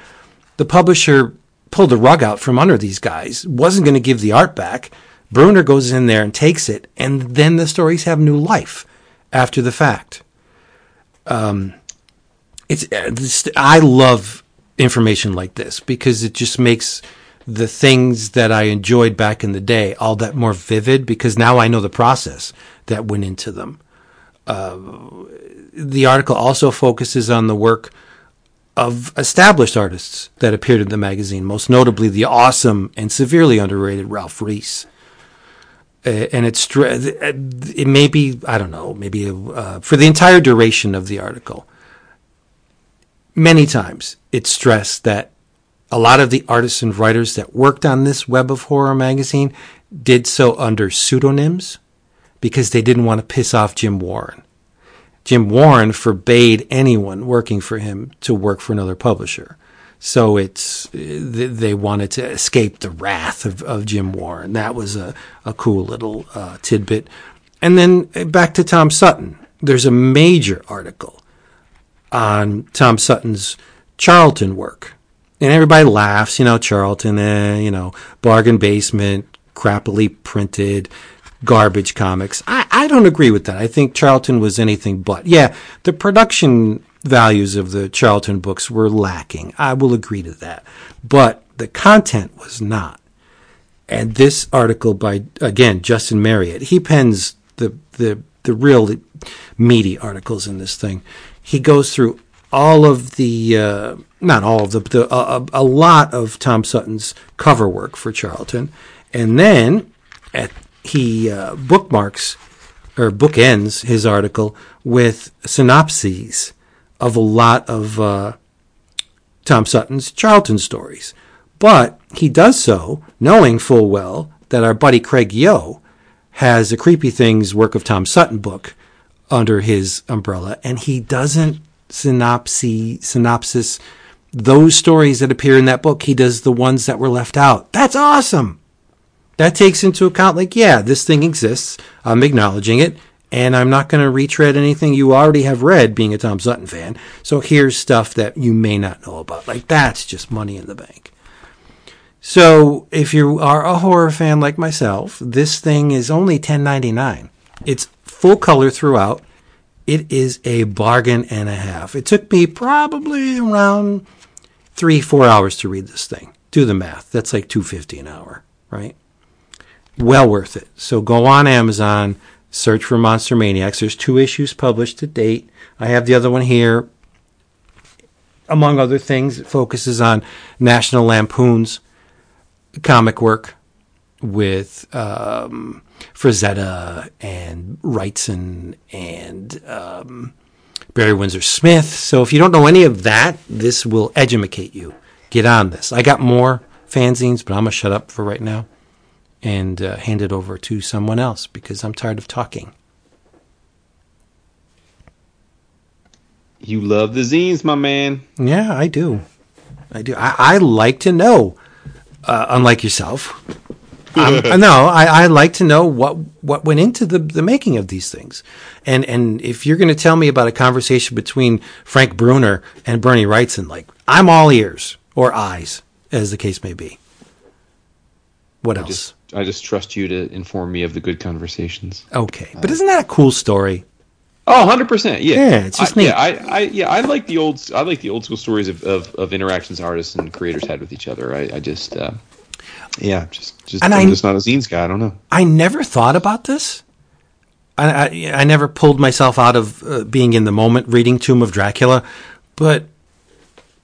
the publisher pulled the rug out from under these guys, wasn't going to give the art back. Brunner goes in there and takes it, and then the stories have new life after the fact. Um, it's I love information like this because it just makes the things that I enjoyed back in the day all that more vivid because now I know the process that went into them. Uh, the article also focuses on the work of established artists that appeared in the magazine, most notably the awesome and severely underrated Ralph Reese. Uh, and it's it may be I don't know maybe uh, for the entire duration of the article. Many times it's stressed that a lot of the artists and writers that worked on this Web of Horror magazine did so under pseudonyms because they didn't want to piss off Jim Warren. Jim Warren forbade anyone working for him to work for another publisher. So it's they wanted to escape the wrath of, of Jim Warren. That was a, a cool little uh, tidbit. And then uh, back to Tom Sutton. There's a major article on Tom Sutton's Charlton work and everybody laughs, you know, Charlton, eh, you know, bargain basement, crappily printed, garbage comics. I, I don't agree with that. I think Charlton was anything but. Yeah, the production values of the Charlton books were lacking. I will agree to that. But the content was not. And this article by, again, Justin Marriott, he pens the, the, the real meaty articles in this thing. He goes through all of the, uh, not all of the, the uh, a lot of Tom Sutton's cover work for Charlton, and then at, he uh, bookmarks or bookends his article with synopses of a lot of uh, Tom Sutton's Charlton stories. But he does so knowing full well that our buddy Craig Yoe has a Creepy Things work of Tom Sutton book under his umbrella, and he doesn't synopsis, synopsis, those stories that appear in that book, he does the ones that were left out. That's awesome. That takes into account, like, yeah, this thing exists. I'm acknowledging it. And I'm not going to retread anything you already have read, being a Tom Sutton fan. So here's stuff that you may not know about. Like, that's just money in the bank. So if you are a horror fan like myself, this thing is only $10.99. It's full color throughout. It is a bargain and a half. It took me probably around three, four hours to read this thing. Do the math. That's like two fifty an hour, right? Well worth it. So go on Amazon, search for Monster Maniacs. There's two issues published to date. I have the other one here. Among other things, it focuses on National Lampoon's comic work with um, Frazetta and Wrightson and um, Barry Windsor Smith. So if you don't know any of that, this will educate you. Get on this. I got more fanzines, but I'm going to shut up for right now and uh, hand it over to someone else because I'm tired of talking. You love the zines, my man. Yeah, I do. I do. I, I like to know, uh, unlike yourself. Um, no, I, I like to know what what went into the, the making of these things, and and if you're going to tell me about a conversation between Frank Brunner and Bernie Wrightson, like I'm all ears or eyes, as the case may be. What else? Just, I just trust you to inform me of the good conversations. okay, but isn't that a cool story? Oh, 100 percent. Yeah, Yeah, it's just I, neat. Yeah, I, I, yeah, I like the old, I like the old school stories of, of, of interactions artists and creators had with each other. I, I just, uh, yeah, just, just, And I'm I- just not a zines guy. I don't know. I never thought about this. I, I, I never pulled myself out of uh, being in the moment reading Tomb of Dracula, but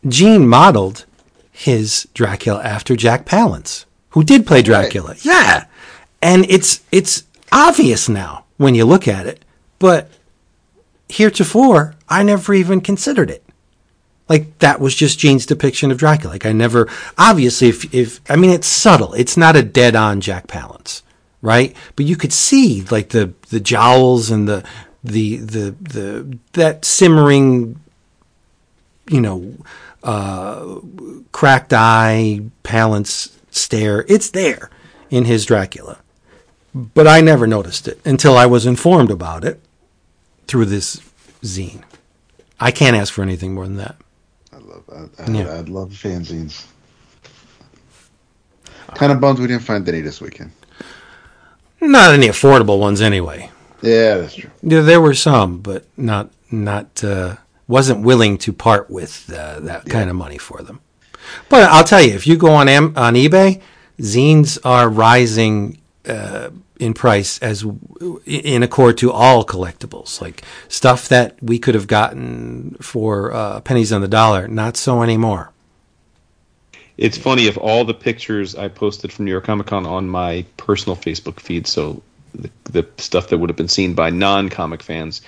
Gene modeled his Dracula after Jack Palance, who did play Dracula. Yeah, and it's it's obvious now when you look at it, but heretofore I never even considered it. Like that was just Gene's depiction of Dracula. Like I never, obviously, if if I mean it's subtle. It's not a dead on Jack Palance, right? But you could see like the the jowls and the the the the that simmering, you know, uh, cracked eye Palance stare. It's there in his Dracula, but I never noticed it until I was informed about it through this zine. I can't ask for anything more than that. I love, I, I, Yeah. I love fanzines. Kind of bummed we didn't find any this weekend. Not any affordable ones anyway. Yeah, that's true. Yeah, there were some, but not not uh, wasn't willing to part with uh, that kind of money for them. But I'll tell you, if you go on on eBay, zines are rising uh, in price as w- in accord to all collectibles. Like stuff that we could have gotten for uh, pennies on the dollar, not so anymore. It's funny if all the pictures I posted from New York Comic Con on my personal Facebook feed, so the, the stuff that would have been seen by non-comic fans,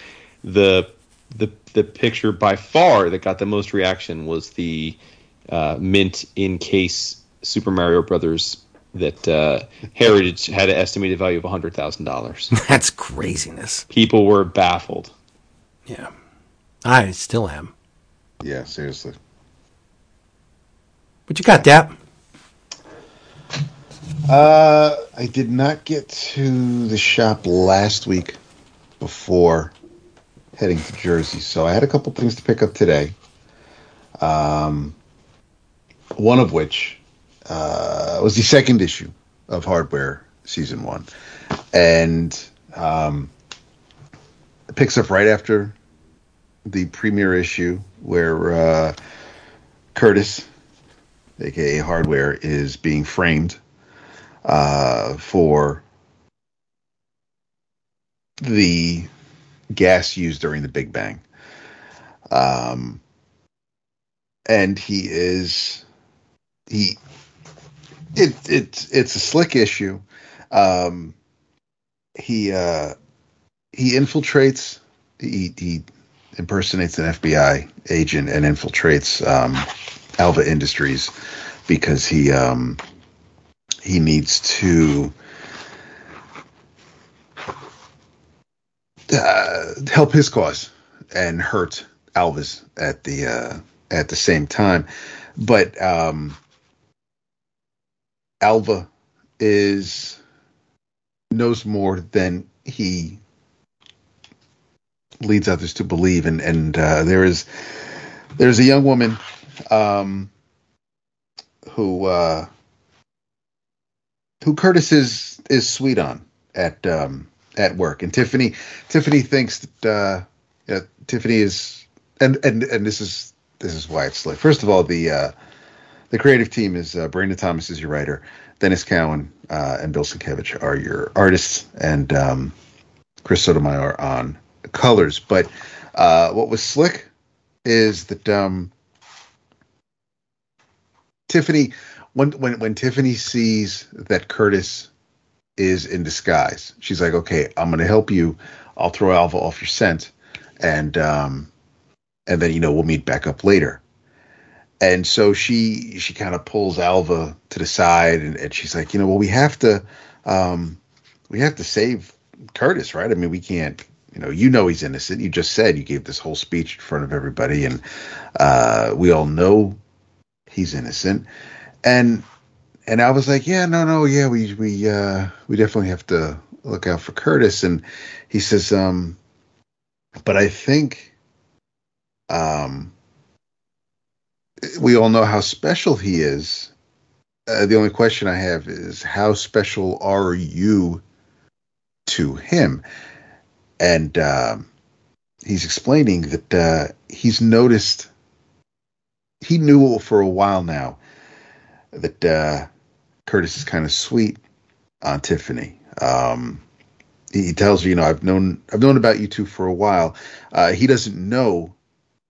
the the the picture by far that got the most reaction was the uh, mint in case Super Mario Brothers that uh, Heritage had an estimated value of hundred thousand dollars. That's craziness. People were baffled. Yeah, I still am. Yeah, seriously. What you got, Dap? Uh, I did not get to the shop last week before heading to Jersey, so I had a couple things to pick up today. Um, one of which uh, was the second issue of Hardware Season One, and um, it picks up right after the premiere issue where uh, Curtis, aka Hardware, is being framed uh, for the gas used during the Big Bang. Um, and he is he it it's it's a slick issue. Um, he uh, he infiltrates he he impersonates an FBI agent and infiltrates um, Alva Industries because he um, he needs to uh, help his cause and hurt Alva's at the uh, at the same time. But um, Alva is knows more than he leads others to believe, and and uh, there is there's a young woman um, who uh, who Curtis is is sweet on at um, at work, and Tiffany Tiffany thinks that uh, Tiffany is and and and this is this is why it's like First of all, the uh, the creative team is uh, Brandon Thomas is your writer, Denys Cowan uh, and Bill Sienkiewicz are your artists, and um, Chris Sotomayor on colors. But uh, what was slick is that um, Tiffany, when when when Tiffany sees that Curtis is in disguise, she's like, "Okay, I'm going to help you. I'll throw Alva off your scent, and um, and then you know we'll meet back up later." And so she she kind of pulls Alva to the side, and, and she's like, "You know, well, we have to um, we have to save Curtis, right? I mean, we can't." You know, you know he's innocent. You just said you gave this whole speech in front of everybody, and uh, we all know he's innocent. And and I was like, yeah, no, no, yeah, we we uh, we definitely have to look out for Curtis. And he says, um, but I think um, we all know how special he is. Uh, the only question I have is how special are you to him? And um, he's explaining that uh, he's noticed he knew for a while now that uh, Curtis is kind of sweet on Tiffany. Um, he tells her, you know, I've known I've known about you two for a while. Uh, he doesn't know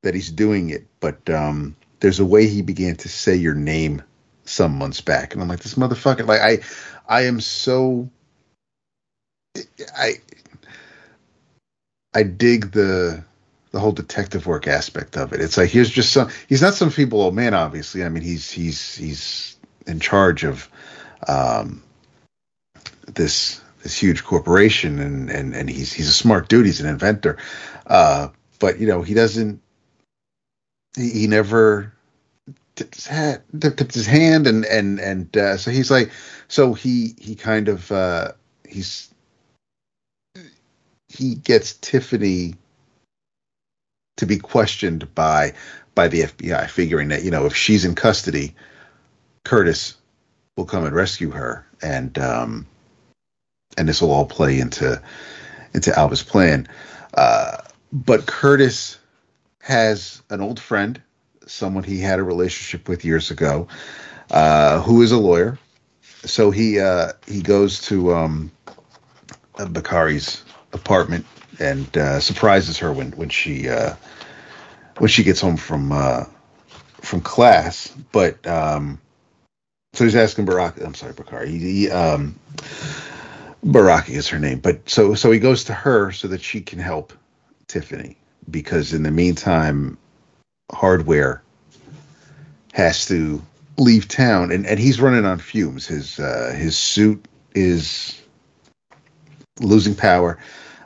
that he's doing it, but um, there's a way he began to say your name some months back, and I'm like, this motherfucker. Like I, I am so. I I dig the the whole detective work aspect of it. It's like here's just some. He's not some feeble old man, obviously. I mean, he's he's he's in charge of um, this this huge corporation, and and and he's he's a smart dude. He's an inventor, uh, but you know he doesn't. He, never tipped his hat, tipped his hand, and and and uh, so he's like, so he he kind of uh, he's he gets Tiffany to be questioned by by the FBI, figuring that you know if she's in custody, Curtis will come and rescue her, and um, and this will all play into into Alva's plan. Uh, but Curtis has an old friend, someone he had a relationship with years ago, uh, who is a lawyer. So he uh, he goes to um, Bakari's apartment and uh, surprises her when when she uh, when she gets home from uh, from class. But um, so he's asking Baraki. I'm sorry, Bakari. He, he, um, Baraki is her name. But so so he goes to her so that she can help Tiffany because in the meantime, hardware has to leave town and, and he's running on fumes. His uh, his suit is losing power.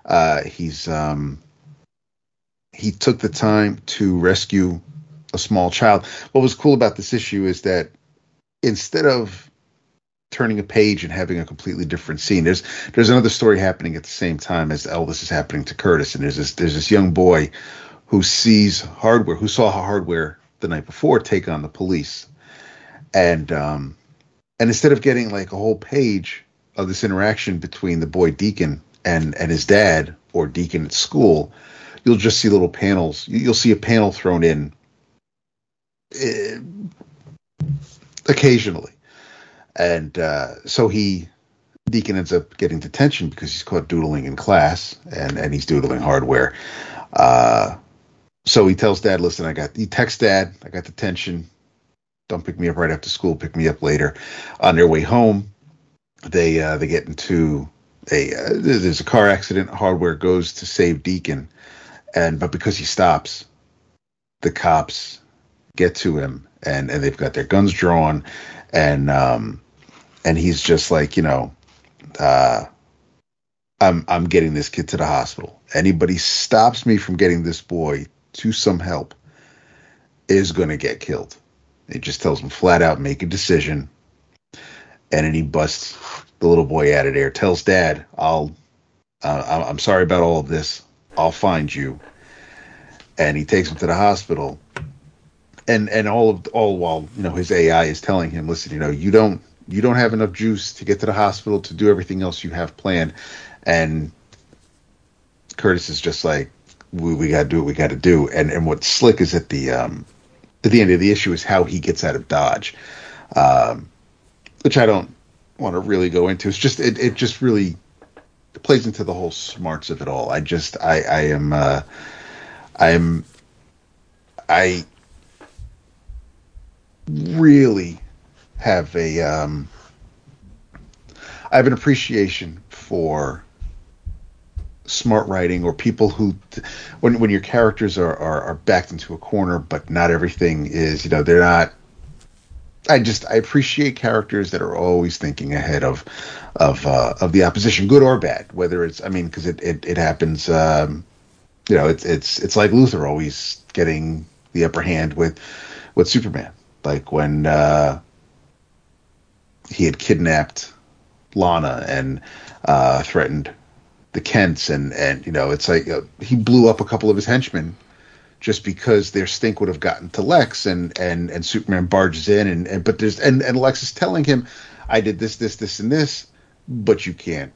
Uh, he's um, he took the time to rescue a small child. What was cool about this issue is that instead of turning a page and having a completely different scene, there's there's another story happening at the same time as Elvis is happening to Curtis, and there's this there's this young boy who sees hardware, who saw hardware the night before take on the police, and um, and instead of getting like a whole page of this interaction between the boy Deacon and and his dad or Deacon at school, you'll just see little panels. You'll see a panel thrown in uh, occasionally, and uh, so he Deacon ends up getting detention because he's caught doodling in class and and he's doodling hardware. Uh, so he tells dad, "Listen, I got." He texts dad, "I got detention. Don't pick me up right after school. Pick me up later." On their way home, they uh, they get into a uh, there's a car accident. Hardware goes to save Deacon, and but because he stops, the cops get to him, and and they've got their guns drawn, and um, and he's just like you know, uh, I'm I'm getting this kid to the hospital. Anybody stops me from getting this boy to some help is going to get killed. It just tells him flat out, make a decision, and then he busts the little boy out of there. Tells dad, "I'll, uh, I'm sorry about all of this. I'll find you." And he takes him to the hospital, and and all of all while you know his AI is telling him, "Listen, you know, you don't you don't have enough juice to get to the hospital to do everything else you have planned," and Curtis is just like, "We, we got to do what we got to do." And and what's slick is at the um, at the end of the issue is how he gets out of Dodge, um, which I don't want to really go into. It's just it, it just really plays into the whole smarts of it all. I just I I am uh, I am I really have a um, I have an appreciation for smart writing or people who when when your characters are, are, are backed into a corner but not everything is you know they're not I just I appreciate characters that are always thinking ahead of of uh, of the opposition, good or bad. Whether it's I mean, because it, it it happens. Um, you know, it's it's it's like Luthor always getting the upper hand with with Superman. Like when uh, he had kidnapped Lana and uh, threatened the Kents, and and you know, it's like uh, he blew up a couple of his henchmen just because their stink would have gotten to Lex and and and Superman barges in and, and but there's and, and Lex is telling him, I did this, this, this, and this, but you can't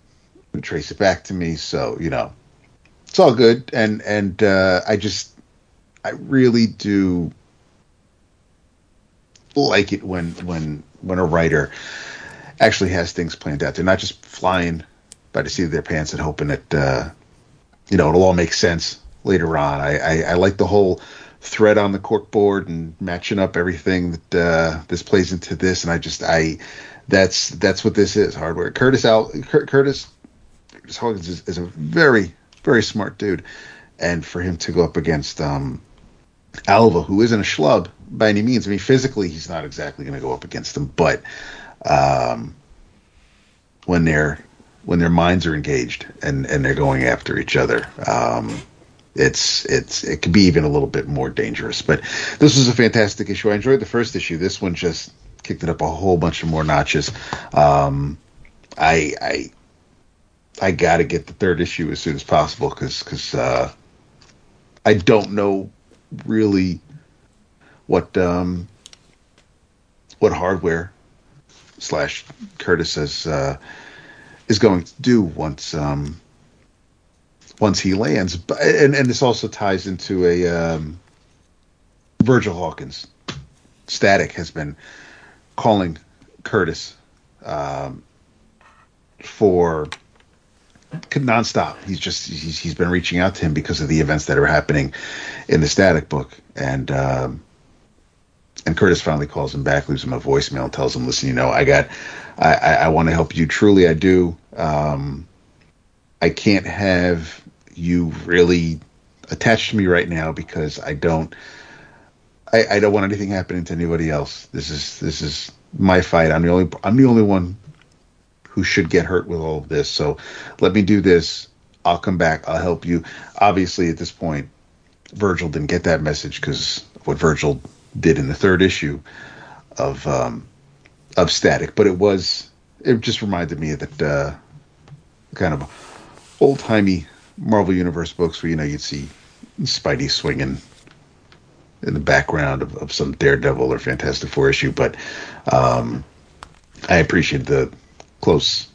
trace it back to me. So, you know. It's all good. And and uh I just I really do like it when when when a writer actually has things planned out. They're not just flying by the seat of their pants and hoping that uh you know it'll all make sense later on. I, I, I like the whole thread on the cork board and matching up everything that uh, this plays into this, and I just I that's that's what this is hardware. Curtis Al Curtis Curtis Hawkins is, is, a very very smart dude, and for him to go up against um, Alva, who isn't a schlub by any means. I mean, physically he's not exactly going to go up against them, but um, when they're when their minds are engaged and and they're going after each other. Um, it's it's it could be even a little bit more dangerous. But this was a fantastic issue. I enjoyed the first issue. This one just kicked it up a whole bunch of more notches. Um, I I I got to get the third issue as soon as possible because because uh, I don't know really what um, what hardware slash Curtis is uh, is going to do once um, once he lands. And and this also ties into a um, Virgil Hawkins. Static has been calling Curtis um, for nonstop. He's just he's he's been reaching out to him because of the events that are happening in the Static book, and um, and Curtis finally calls him back, leaves him a voicemail, and tells him, "Listen, you know, I got, I I, I want to help you. Truly, I do. Um, I can't have you really attached to me right now because I don't I, I don't want anything happening to anybody else. This is this is my fight. I'm the only I'm the only one who should get hurt with all of this. So let me do this. I'll come back. I'll help you. Obviously, at this point, Virgil didn't get that message because what Virgil did in the third issue of um, of Static, but it was it just reminded me of that uh, kind of old timey Marvel Universe books where you know you'd see Spidey swinging in the background of, of some Daredevil or Fantastic Four issue, but um, I appreciate the close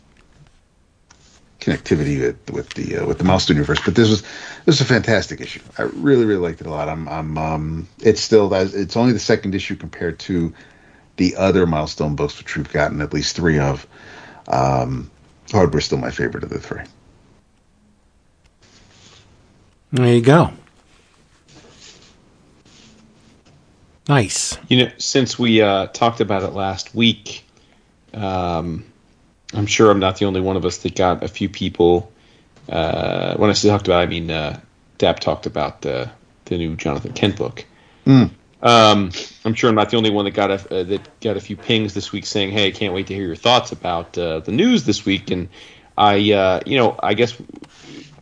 connectivity with, with the uh, with the Milestone universe. But this was this was a fantastic issue. I really really liked it a lot. I'm I'm um, it's still it's only the second issue compared to the other Milestone books, which we've gotten at least three of. Um, Hardware's still my favorite of the three. There you go. Nice. You know, since we uh, talked about it last week, um, I'm sure I'm not the only one of us that got a few people. Uh, when I say talked about, I mean uh, Dap talked about the the new Jonathan Kent book. Mm. Um, I'm sure I'm not the only one that got a uh, that got a few pings this week saying, "Hey, I can't wait to hear your thoughts about uh, the news this week." And I, uh, you know, I guess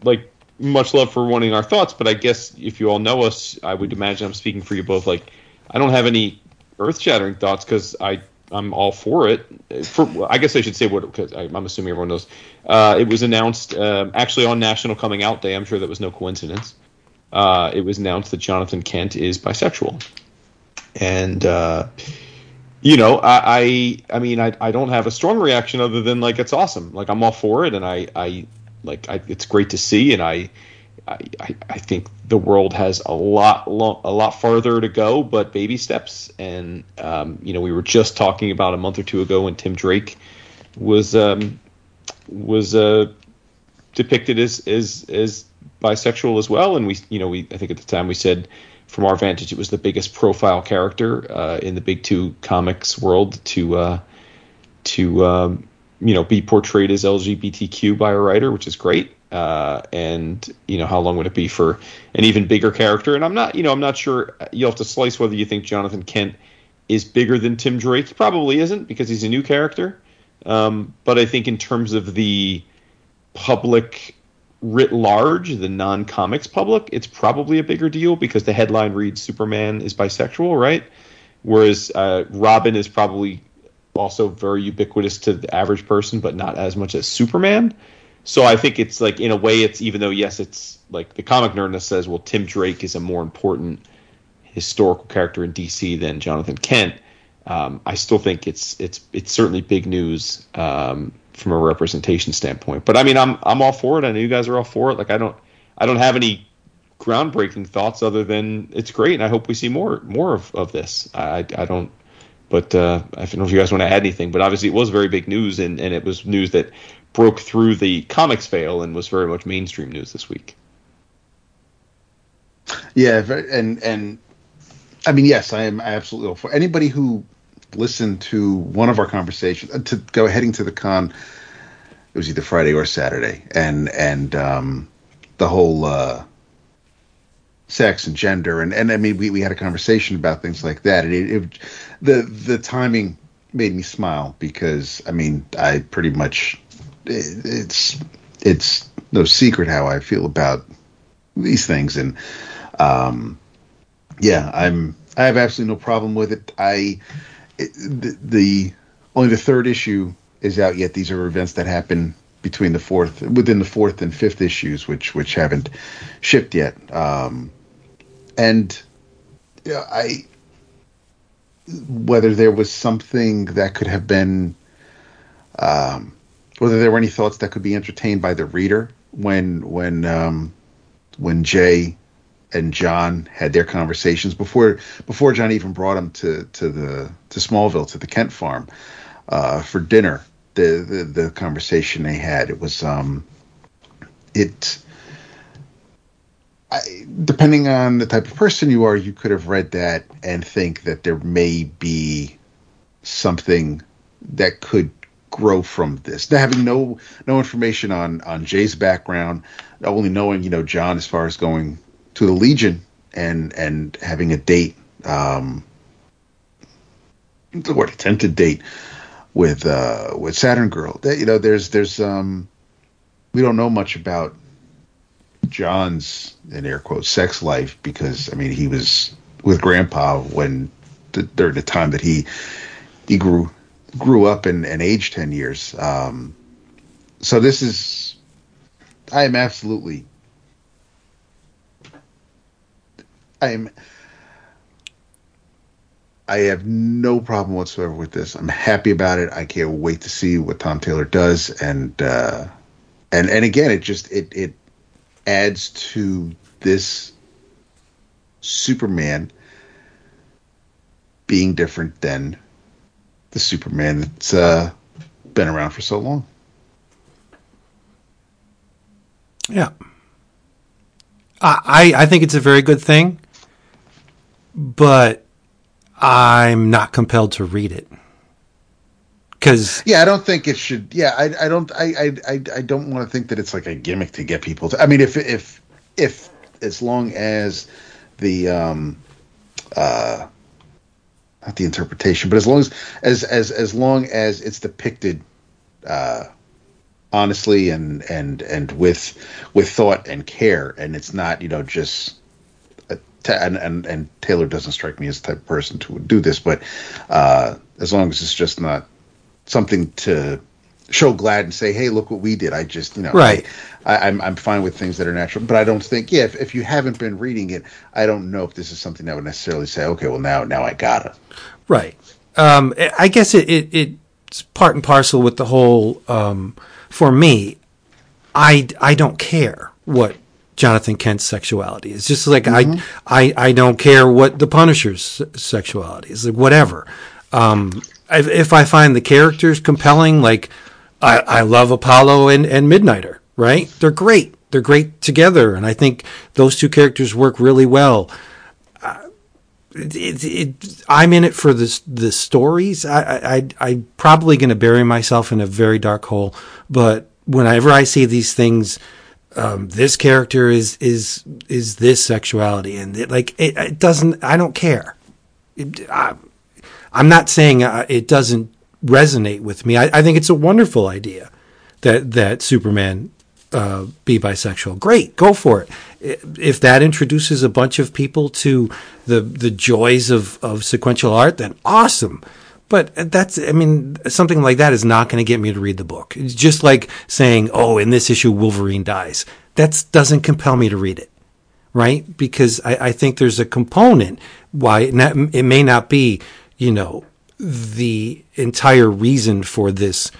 like much love for wanting our thoughts, but I guess if you all know us, I would imagine I'm speaking for you both. Like, I don't have any earth shattering thoughts because I I'm all for it. For I guess I should say what because I'm assuming everyone knows. Uh, it was announced um, actually on National Coming Out Day. I'm sure that was no coincidence. Uh, it was announced that Jonathan Kent is bisexual, and uh, you know I, I I mean I I don't have a strong reaction other than like it's awesome. Like I'm all for it, and I I like I, it's great to see, and I, I I think the world has a lot a lot farther to go, but baby steps. And um, you know, we were just talking about a month or two ago when Tim Drake was um, was uh, depicted as as as bisexual as well. And we, you know, we I think at the time we said from our vantage it was the biggest profile character uh, in the big two comics world to uh, to um, you know be portrayed as LGBTQ by a writer, which is great. Uh, and you know how long would it be for an even bigger character? And I'm not, you know, I'm not sure. You'll have to slice whether you think Jonathan Kent is bigger than Tim Drake. He probably isn't because he's a new character. Um, but I think in terms of the public writ large, the non comics public, it's probably a bigger deal because the headline reads Superman is bisexual, right? Whereas uh, Robin is probably also very ubiquitous to the average person, but not as much as Superman. So I think it's like in a way it's even though yes it's like the comic nerdness says well Tim Drake is a more important historical character in DC than Jonathan Kent. Um, I still think it's it's it's certainly big news um, from a representation standpoint. But I mean I'm I'm all for it. I know you guys are all for it. Like I don't I don't have any groundbreaking thoughts other than it's great and I hope we see more more of, of this. I I don't but uh, I don't know if you guys want to add anything, but obviously it was very big news, and, and it was news that broke through the comics veil and was very much mainstream news this week. Yeah, and and I mean, yes, I am absolutely for anybody who listened to one of our conversations uh, to go heading to the con. It was either Friday or Saturday, and and um, the whole uh, sex and gender, and and I mean, we, we had a conversation about things like that, and it, it the the timing made me smile because I mean, I pretty much it's it's no secret how I feel about these things, and um, yeah, I'm I have absolutely no problem with it. I it, the, the only the third issue is out yet. These are events that happen between the fourth within the fourth and fifth issues, which which haven't shipped yet. Um, and yeah, I whether there was something that could have been um, whether there were any thoughts that could be entertained by the reader when when um, when Jay and John had their conversations before before John even brought him to to the to Smallville to the Kent farm uh, for dinner. The, the the conversation they had it was um it I, depending on the type of person you are, you could have read that and think that there may be something that could grow from this. Now, having no no information on on Jay's background, only knowing you know John as far as going to the Legion and and having a date, um, what attempted date with uh with Saturn Girl. That, you know, there's there's um we don't know much about John's in air quotes sex life because I mean he was with Grandpa when the, during the time that he he grew grew up and, and aged 10 years. Um, so this is, I am absolutely, I am, I have no problem whatsoever with this. I'm happy about it. I can't wait to see what Tom Taylor does. And, uh, and, and again, it just, it, it adds to this Superman being different than the Superman that's uh, been around for so long. Yeah. I I think it's a very good thing, but I'm not compelled to read it. Cause yeah, I don't think it should. Yeah, I, I don't. I, I I don't want to think that it's like a gimmick to get people to. I mean, if if if as long as the um uh not the interpretation, but as long as as as as long as it's depicted uh, honestly and and and with with thought and care, and it's not you know just. and, and and Taylor doesn't strike me as the type of person to do this, but uh, as long as it's just not something to show glad and say, "Hey, look what we did." I just, you know, right. I, am I'm, I'm fine with things that are natural, but I don't think, yeah, if, if you haven't been reading it, I don't know if this is something that would necessarily say, "Okay, well now now I gotta." Right. Um, I guess it, it it's part and parcel with the whole. Um, for me, I I don't care what Jonathan Kent's sexuality is. Just like mm-hmm. I, I I don't care what the Punisher's sexuality is. Like whatever. Um, if, if I find the characters compelling, like I, I love Apollo and, and Midnighter. right? They're great. They're great together, and I think those two characters work really well. Uh, it, it, I'm in it for the the stories. I, I I'm probably going to bury myself in a very dark hole, but whenever I see these things, um, this character is is is this sexuality, and it, like it, it doesn't. I don't care. It, I, I'm not saying uh, it doesn't resonate with me. I, I think it's a wonderful idea that that Superman uh, be bisexual. Great, go for it. If that introduces a bunch of people to the the joys of, of sequential art, then awesome. But that's, I mean, something like that is not going to get me to read the book. It's just like saying, oh, in this issue, Wolverine dies. That doesn't compel me to read it, right? Because I, I think there's a component why it, not, it may not be, you know, the entire reason for this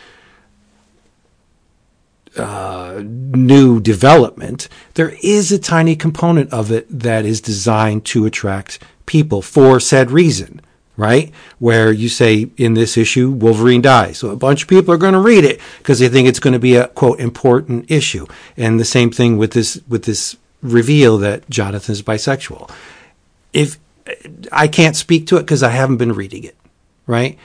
uh, new development, there is a tiny component of it that is designed to attract people for said reason, right? Where you say in this issue, Wolverine dies. So a bunch of people are going to read it because they think it's going to be a quote important issue. And the same thing with this, with this reveal that Jonathan is bisexual. If I can't speak to it because I haven't been reading it, right?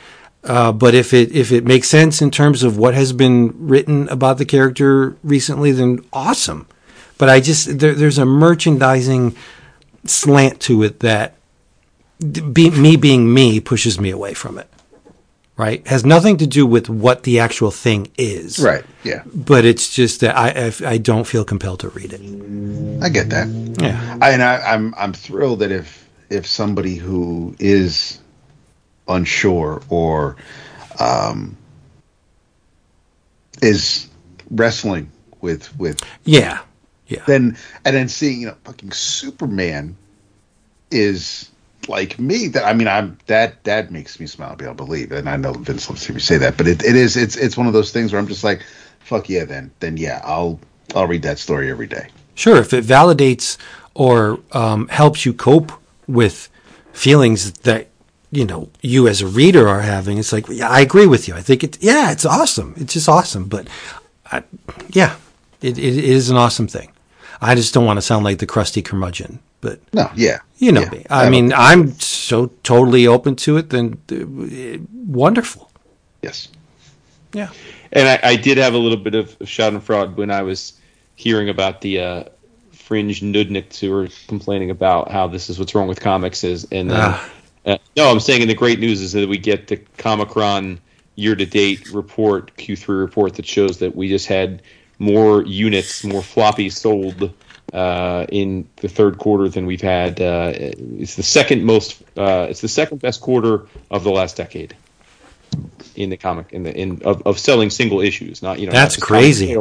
Uh, but if it if it makes sense in terms of what has been written about the character recently, then awesome. But I just there, there's a merchandising slant to it that be, me being me pushes me away from it. Right, has nothing to do with what the actual thing is. Right. Yeah. But it's just that I I, I don't feel compelled to read it. I get that. Yeah. I, and I, I'm I'm thrilled that if if somebody who is unsure or um, is wrestling with with Yeah. Yeah. then and then seeing you know fucking Superman is like me that I mean I'm that that makes me smile be able to believe and I know Vince loves to hear me say that but it, it is it's it's one of those things where I'm just like fuck yeah then then yeah I'll I'll read that story every day Sure, if it validates or um, helps you cope with feelings that you know you as a reader are having, it's like, yeah, I agree with you. I think it, yeah, it's awesome. It's just awesome. But I, yeah, it, it is an awesome thing. I just don't want to sound like the crusty curmudgeon, but no yeah you know yeah. me. I, mean, I'm so totally open to it. Then uh, wonderful. yes Yeah. And I, I did have a little bit of Schadenfreude when I was hearing about the uh, fringe nudniks who were complaining about how this is what's wrong with comics is, and then Ah. Uh, no, I'm saying, and the great news is that we get the Comichron year-to-date report, Q3 report that shows that we just had more units, more floppies sold uh, in the third quarter than we've had. Uh, it's the second most, uh, it's the second best quarter of the last decade in the comic in the in of, of selling single issues. Not you know That's crazy.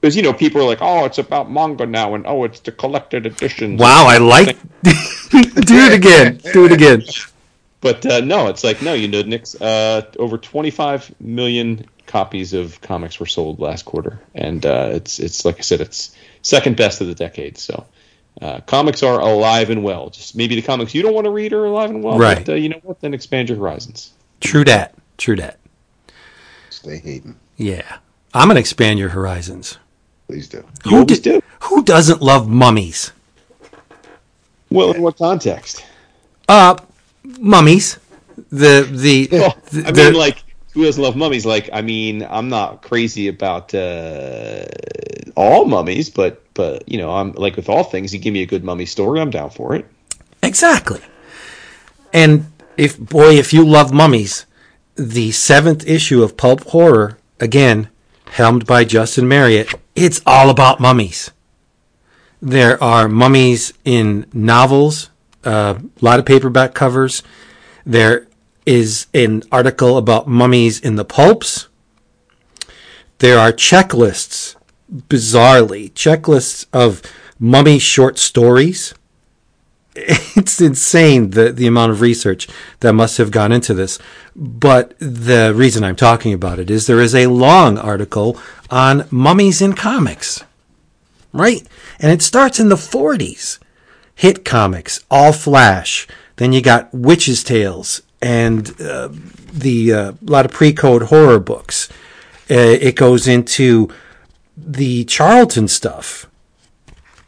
Because you know people are like, oh, it's about manga now, and oh, it's the collected editions. Wow, I like. Do it again. Do it again. But uh, no, it's like no, you know, Nick's uh, over 25 million copies of comics were sold last quarter, and uh, it's it's like I said, it's second best of the decade. So uh, comics are alive and well. Just maybe the comics you don't want to read are alive and well, Right. But uh, you know what? Then expand your horizons. True dat. True dat. stay hating Yeah. I'm gonna expand your horizons. please do You always d- do. Who doesn't love mummies? Well, in what context? Uh, mummies. The the, Well, the- I the- mean, like, who doesn't love mummies? Like, I mean, I'm not crazy about uh, all mummies, but but you know, I'm like with all things. You give me a good mummy story, I'm down for it. exactly. And if boy, if you love mummies, the seventh issue of Pulp Horror again, helmed by Justin Marriott, it's all about mummies. There are mummies in novels, a lot of paperback covers. There is an article about mummies in the pulps. There are checklists, bizarrely, checklists of mummy short stories. It's insane the, the amount of research that must have gone into this. But the reason I'm talking about it is there is a long article on mummies in comics. Right? And it starts in the 40s. Hit comics, all flash. Then you got Witches' Tales and uh, the uh, a lot of pre-code horror books. Uh, it goes into the Charlton stuff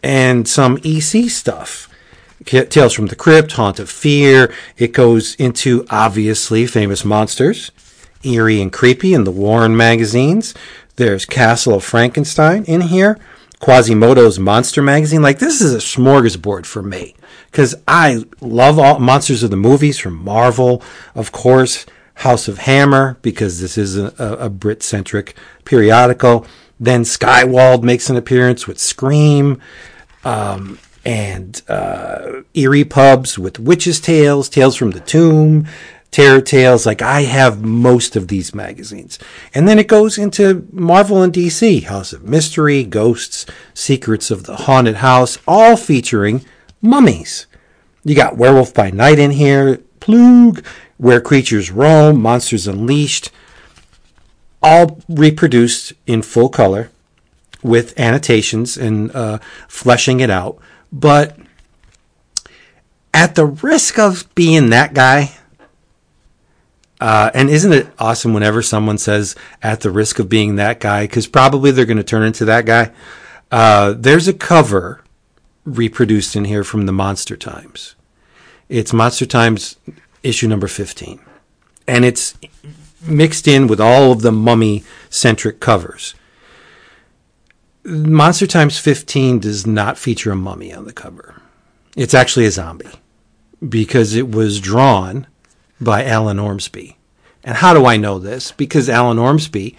and some EC stuff. Tales from the Crypt, Haunt of Fear. It goes into obviously famous monsters, eerie and creepy in the Warren magazines. There's Castle of Frankenstein in here. Quasimodo's Monster Magazine. Like this is a smorgasbord for me because I love all monsters of the movies from Marvel, of course. House of Hammer because this is a, a, Brit centric periodical. Then Skywald makes an appearance with Scream um, and uh, eerie pubs with witches' tales, tales from the tomb, terror tales. Like I have most of these magazines, and then it goes into Marvel and DC, House of Mystery, Ghosts, Secrets of the Haunted House, all featuring mummies. You got Werewolf by Night in here, Plug, Where Creatures Roam, Monsters Unleashed, all reproduced in full color with annotations and uh, fleshing it out. But at the risk of being that guy, uh, and isn't it awesome whenever someone says at the risk of being that guy? Because probably they're going to turn into that guy. Uh, there's a cover reproduced in here from the Monster Times. It's Monster Times issue number 15. And it's mixed in with all of the mummy centric covers. Monster Times 15 does not feature a mummy on the cover. It's actually a zombie because it was drawn by Alan Ormsby. And how do I know this? Because Alan Ormsby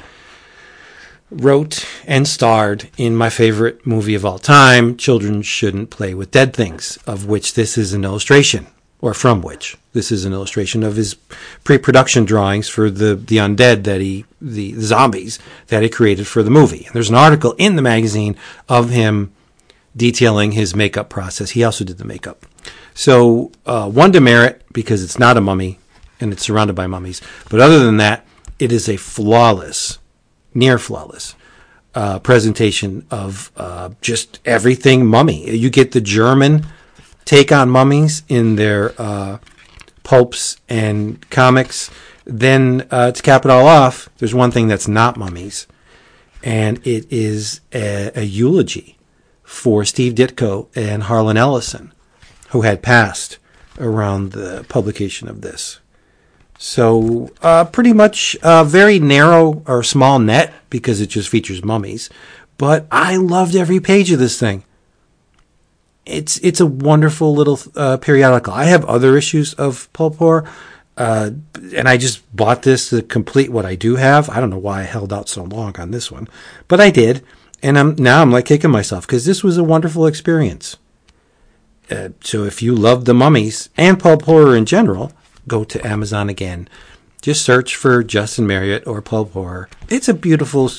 wrote and starred in my favorite movie of all time, Children Shouldn't Play with Dead Things, of which this is an illustration, or from which this is an illustration of his pre-production drawings for the the undead that he the, the zombies that he created for the movie. And there's an article in the magazine of him detailing his makeup process. He also did the makeup. So uh, one demerit because it's not a mummy and it's surrounded by mummies. But other than that, it is a flawless, near flawless uh, presentation of uh, just everything mummy. You get the German take on mummies in their uh, pulps and comics. Then uh, to cap it all off, there's one thing that's not mummies, and it is a, a eulogy for Steve Ditko and Harlan Ellison, who had passed around the publication of this. So, uh, pretty much a very narrow or small net because it just features mummies. But I loved every page of this thing. It's it's a wonderful little uh, periodical. I have other issues of Pulp Horror, uh, and I just bought this to complete what I do have. I don't know why I held out so long on this one, but I did, and I'm now I'm like kicking myself because this was a wonderful experience. Uh, so if you love the mummies and pulp horror in general, go to Amazon again. Just search for Justin Marriott or Pulp Horror. It's a beautiful,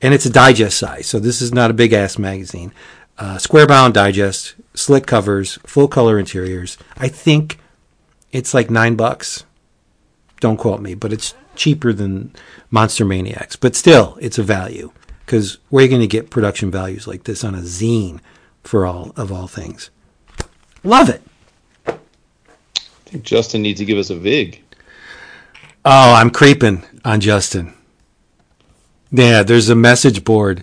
and it's a digest size. So this is not a big ass magazine. Uh, square bound digest, slick covers, full color interiors. I think it's like nine bucks. Don't quote me, but it's cheaper than Monster Maniacs. But still, it's a value because where are you going to get production values like this on a zine for all of all things? Love it. I think Justin needs to give us a vig. Oh, I'm creeping on Justin. Yeah, there's a message board,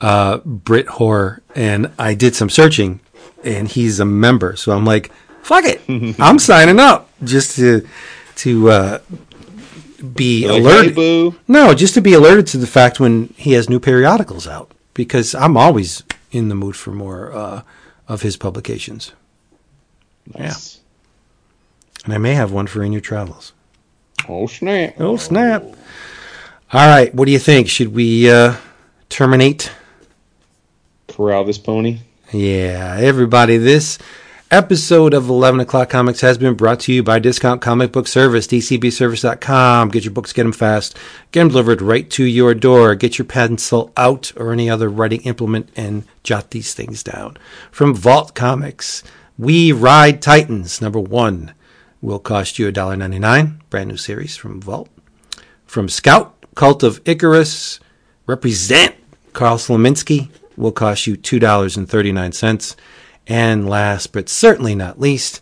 uh, Brit Horror, and I did some searching, and he's a member. So I'm like, fuck it, I'm signing up just to to uh, be Like, alerted. hey, boo. No, just to be alerted to the fact when he has new periodicals out, because I'm always in the mood for more uh, of his publications, Nice. And I may have one for In Your Travels. Oh snap! Oh snap! All right, what do you think? Should we uh, terminate? Corral this pony. Yeah, everybody, this episode of 11 O'Clock Comics has been brought to you by Discount Comic Book Service, dcbservice.com. Get your books, get them fast, get them delivered right to your door. Get your pencil out or any other writing implement and jot these things down. From Vault Comics, We Ride Titans, number one, will cost you $1.99. Brand new series from Vault. From Scout, Cult of Icarus, represent Carl Slominski will cost you $2.39. And last but certainly not least,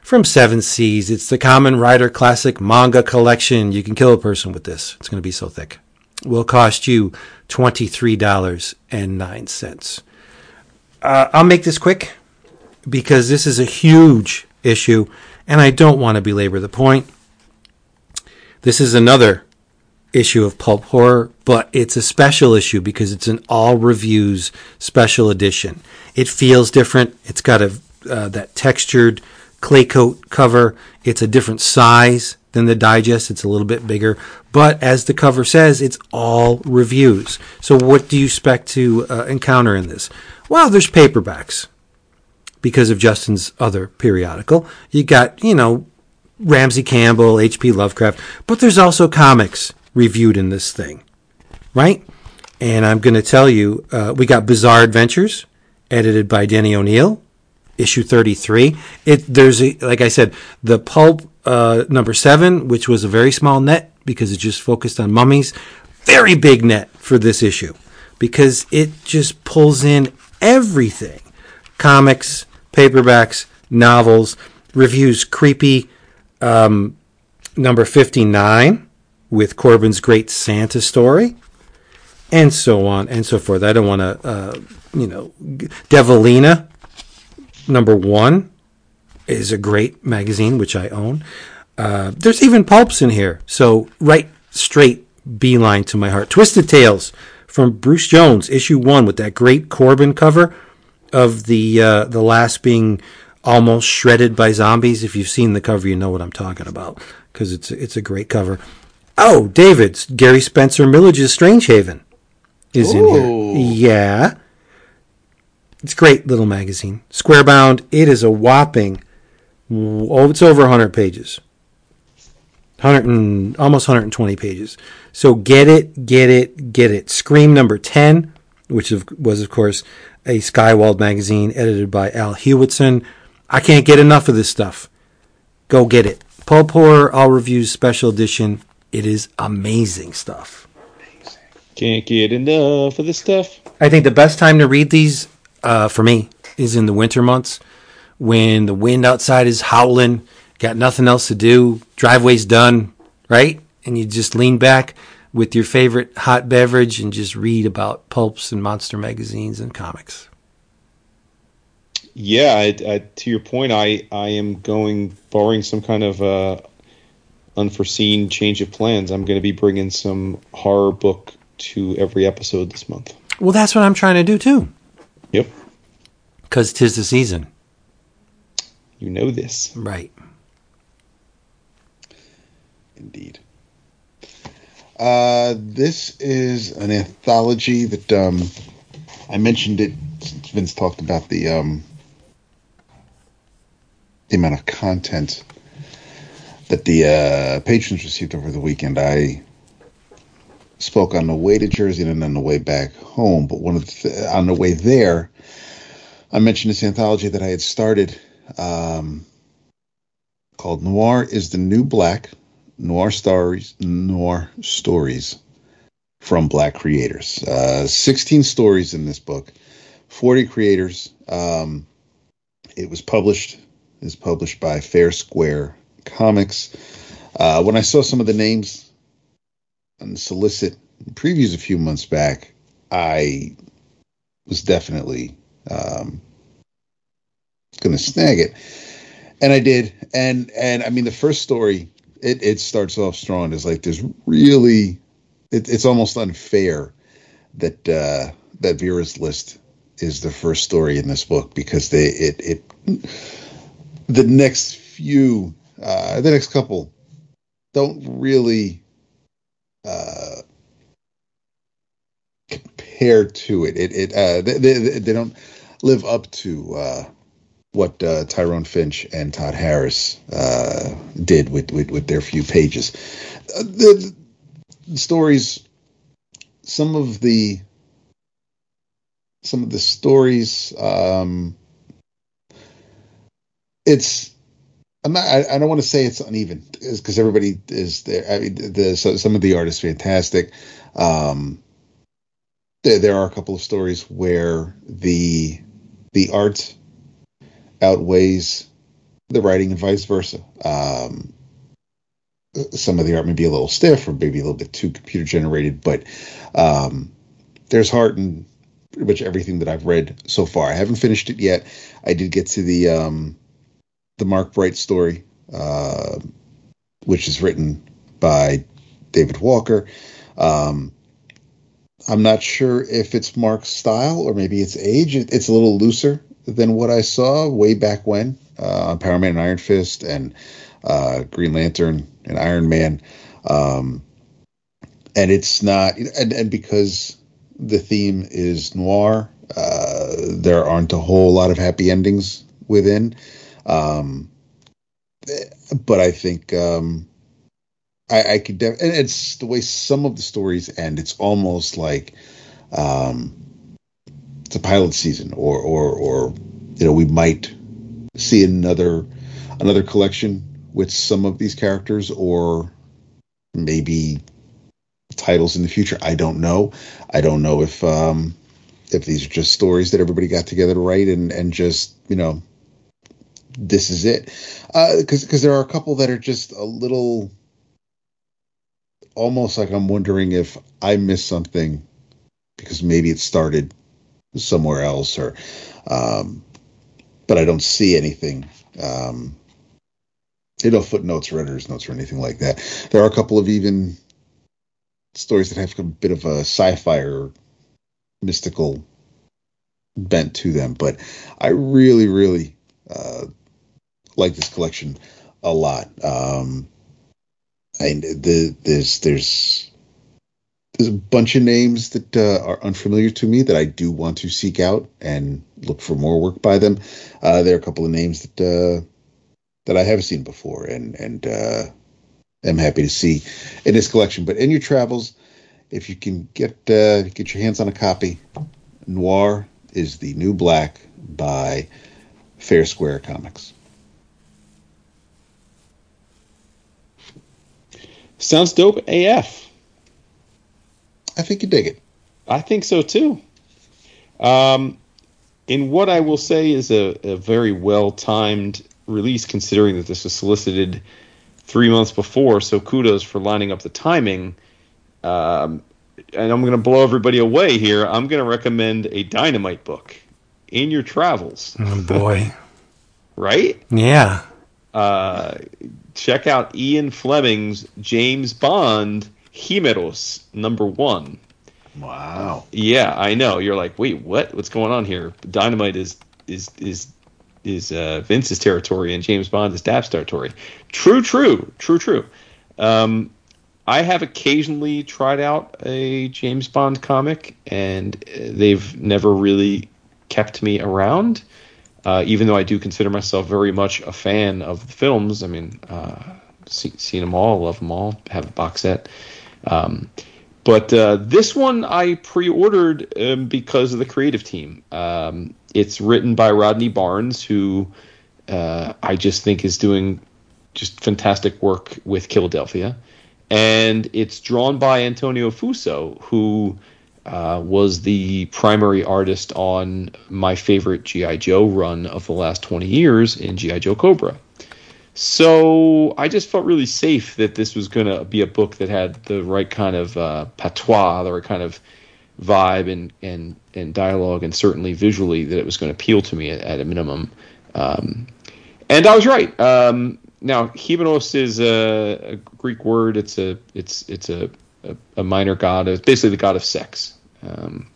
from Seven Seas, it's the Kamen Rider Classic Manga Collection. You can kill a person with this. It's going to be so thick. will cost you $23.09. Uh, I'll make this quick because this is a huge issue and I don't want to belabor the point. This is another issue of Pulp Horror, but it's a special issue because it's an all reviews special edition. It feels different. It's got a uh, that textured clay coat cover. It's a different size than the digest. It's a little bit bigger, but as the cover says, it's all reviews. So what do you expect to uh, encounter in this? Well, there's paperbacks because of Justin's other periodical. You got, you know, Ramsey Campbell, H.P. Lovecraft, but there's also comics reviewed in this thing, right? And I'm going to tell you, uh, we got Bizarre Adventures, edited by Denny O'Neil, issue 33. It there's a, like I said, the pulp uh, number seven, which was a very small net because it just focused on mummies. Very big net for this issue because it just pulls in everything: comics, paperbacks, novels, reviews. Creepy um, number 59 with Corben's Great Santa Story, and so on and so forth. I don't want to, uh, you know, Devilina, number one, is a great magazine, which I own. Uh, there's even pulps in here, so right straight beeline to my heart. Twisted Tales from Bruce Jones, issue one, with that great Corbin cover of the uh, the last being almost shredded by zombies. If you've seen the cover, you know what I'm talking about because it's it's a great cover. Oh, David's Gary Spencer Millidge's Strange Haven is in here. Yeah. It's great little magazine. Square bound. It is a whopping oh, it's over 100 pages. 100 and almost 120 pages. So get it, get it, get it. Scream number 10, which was of course a Skywald magazine edited by Al Hewetson. I can't get enough of this stuff. Go get it. Pulp Horror All Reviews Special Edition. It is amazing stuff. Can't get enough of this stuff. I think the best time to read these uh, for me is in the winter months when the wind outside is howling, got nothing else to do, driveway's done, right? And you just lean back with your favorite hot beverage and just read about pulps and monster magazines and comics. Yeah, I, I, to your point, I, I am going, barring some kind of uh, unforeseen change of plans, I'm going to be bringing some horror book to every episode this month. Well, that's what I'm trying to do too, Yep, because tis the season. you know this. Right. Indeed. Uh, this is an anthology that um, I mentioned it. Since Vince talked about the um, the amount of content that the uh, patrons received over the weekend. I spoke on the way to Jersey and then on the way back home. But one of the on the way there, I mentioned this anthology that I had started um, called "Noir is the New Black." Noir stories noir stories from black creators. Uh 16 stories in this book. 40 creators. Um it was published is published by fair square comics. Uh when i saw some of the names on solicit previews a few months back i was definitely um gonna snag it. And i did. And and i mean the first story it, it starts off strong. It's like there's really, it, it's almost unfair that uh, that Vera's list is the first story in this book because they it it the next few uh, the next couple don't really uh, compare to it. It it uh, they, they they don't live up to uh, what uh, Tyrone Finch and Todd Harris uh, did with, with, with their few pages. Uh, the, the, stories, some of the some of the stories, um, it's. I'm not. I, I don't want to say it's uneven because everybody is there. I mean, the, so some of the art is fantastic. Um, there, there are a couple of stories where the the art outweighs the writing and vice versa. Um, some of the art may be a little stiff or maybe a little bit too computer generated, but um, there's heart in pretty much everything that I've read so far. I haven't finished it yet. I did get to the um, the Mark Bright story, uh, which is written by David Walker. Um, I'm not sure if it's Mark's style or maybe it's age. It's a little looser than what I saw way back when uh, on Power Man and Iron Fist and uh, Green Lantern and Iron Man. Um, and it's not, and, and because the theme is noir, uh, there aren't a whole lot of happy endings within. Um, but I think um, I, I could, def- and it's the way some of the stories end. It's almost like um, it's a pilot season, or or or you know we might see another another collection with some of these characters, or maybe titles in the future. I don't know. I don't know if um, if these are just stories that everybody got together to write and and just you know this is it because uh, because there are a couple that are just a little almost like I'm wondering if I missed something because maybe it started somewhere else or um, but I don't see anything um, you know footnotes or editor's notes or anything like that. There are a couple of even stories that have a bit of a sci-fi or mystical bent to them but I really really uh, like this collection a lot. Um, I the there's there's there's a bunch of names that uh, are unfamiliar to me that I do want to seek out and look for more work by them. Uh, there are a couple of names that uh, that I have seen before, and and uh, am happy to see in this collection. But in your travels, if you can get uh, get your hands on a copy, Noir is the new black by Fair Square Comics. Sounds dope AF. I think you dig it. I think so too. Um, in what I will say is a, a very well timed release, considering that this was solicited three months before. So kudos for lining up the timing. Um, and I'm going to blow everybody away here. I'm going to recommend a Dynamite book in your travels. Oh boy! right? Yeah. Uh, check out Ian Fleming's James Bond Himeros number one. Wow. Yeah, I know. You're like, wait, what? What's going on here? Dynamite is is is is uh, Vince's territory and James Bond is Daph's territory. True, true, true, true. Um, I have occasionally tried out a James Bond comic, and they've never really kept me around. Uh, even though I do consider myself very much a fan of the films, I mean, uh, see, seen them all, love them all, have a box set. Um, but uh, this one I pre-ordered um, because of the creative team. Um, it's written by Rodney Barnes, who uh, I just think is doing just fantastic work with Killadelphia, and it's drawn by Antonio Fuso, who uh, was the primary artist on my favorite GI Joe run of the last 20 years in GI Joe Cobra. So I just felt really safe that this was going to be a book that had the right kind of uh, patois, the right kind of vibe and, and, and dialogue, and certainly visually that it was going to appeal to me at, at a minimum. Um, and I was right. Um, now, Himeros is a, a, Greek word. It's a it's it's a, a, a minor god. It's basically the god of sex. Um,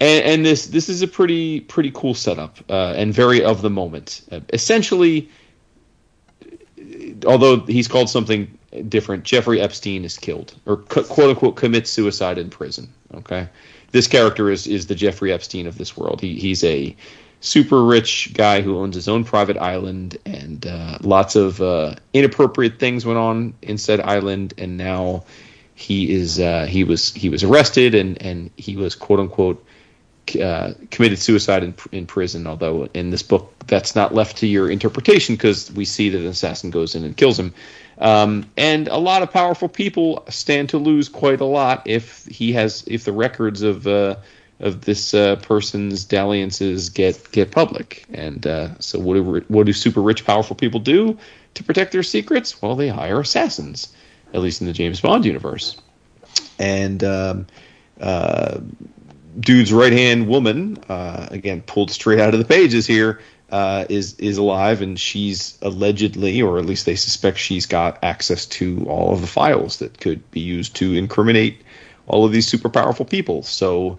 and, and, this this is a pretty pretty cool setup uh, and very of the moment. Uh, essentially, although he's called something different, Jeffrey Epstein is killed or quote unquote commits suicide in prison. Okay, this character is is the Jeffrey Epstein of this world. He he's a super rich guy who owns his own private island, and uh, lots of uh, inappropriate things went on in said island, and now he is uh, he was he was arrested and and he was quote unquote uh, committed suicide in, in prison. Although in this book that's not left to your interpretation because we see that an assassin goes in and kills him. Um, and a lot of powerful people stand to lose quite a lot if he has if the records of uh, of this uh, person's dalliances get get public. And uh, so, what do what do super rich, powerful people do to protect their secrets? Well, they hire assassins, at least in the James Bond universe. And um, uh, dude's right hand woman, uh, again pulled straight out of the pages here, uh, is is alive, and she's allegedly, or at least they suspect, she's got access to all of the files that could be used to incriminate all of these super powerful people. So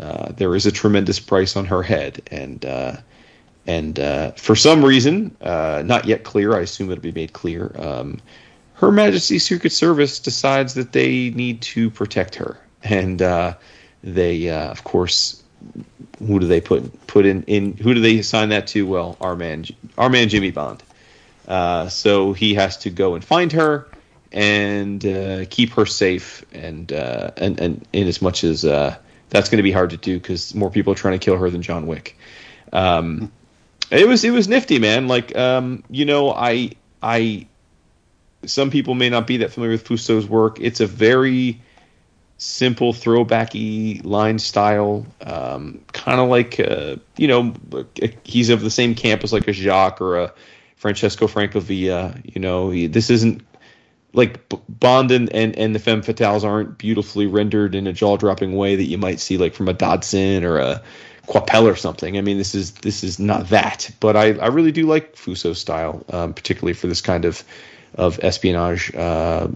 uh, there is a tremendous price on her head, and uh, and uh, for some reason, uh, not yet clear, I assume it'll be made clear. Um, her Majesty's Secret Service decides that they need to protect her, and uh, they, uh, of course, who do they put put in, in? Who do they assign that to? Well, our man, our man Jimmy Bond. so he has to go and find her and keep her safe, and and and in as much as that's going to be hard to do because more people are trying to kill her than John Wick. Um, it was it was nifty, man. Like um, you know, I I some people may not be that familiar with Fuso's work. It's a very simple throwbacky line style, um, kind of like uh, you know he's of the same campus like a Jock or a Francesco Francavilla. You know, he, this isn't like Bond and, and, and the femme fatales aren't beautifully rendered in a jaw dropping way that you might see like from a Dodson or a Coipel or something. I mean, this is this is not that, but I, I really do like Fuso's style, um, particularly for this kind of of espionage uh,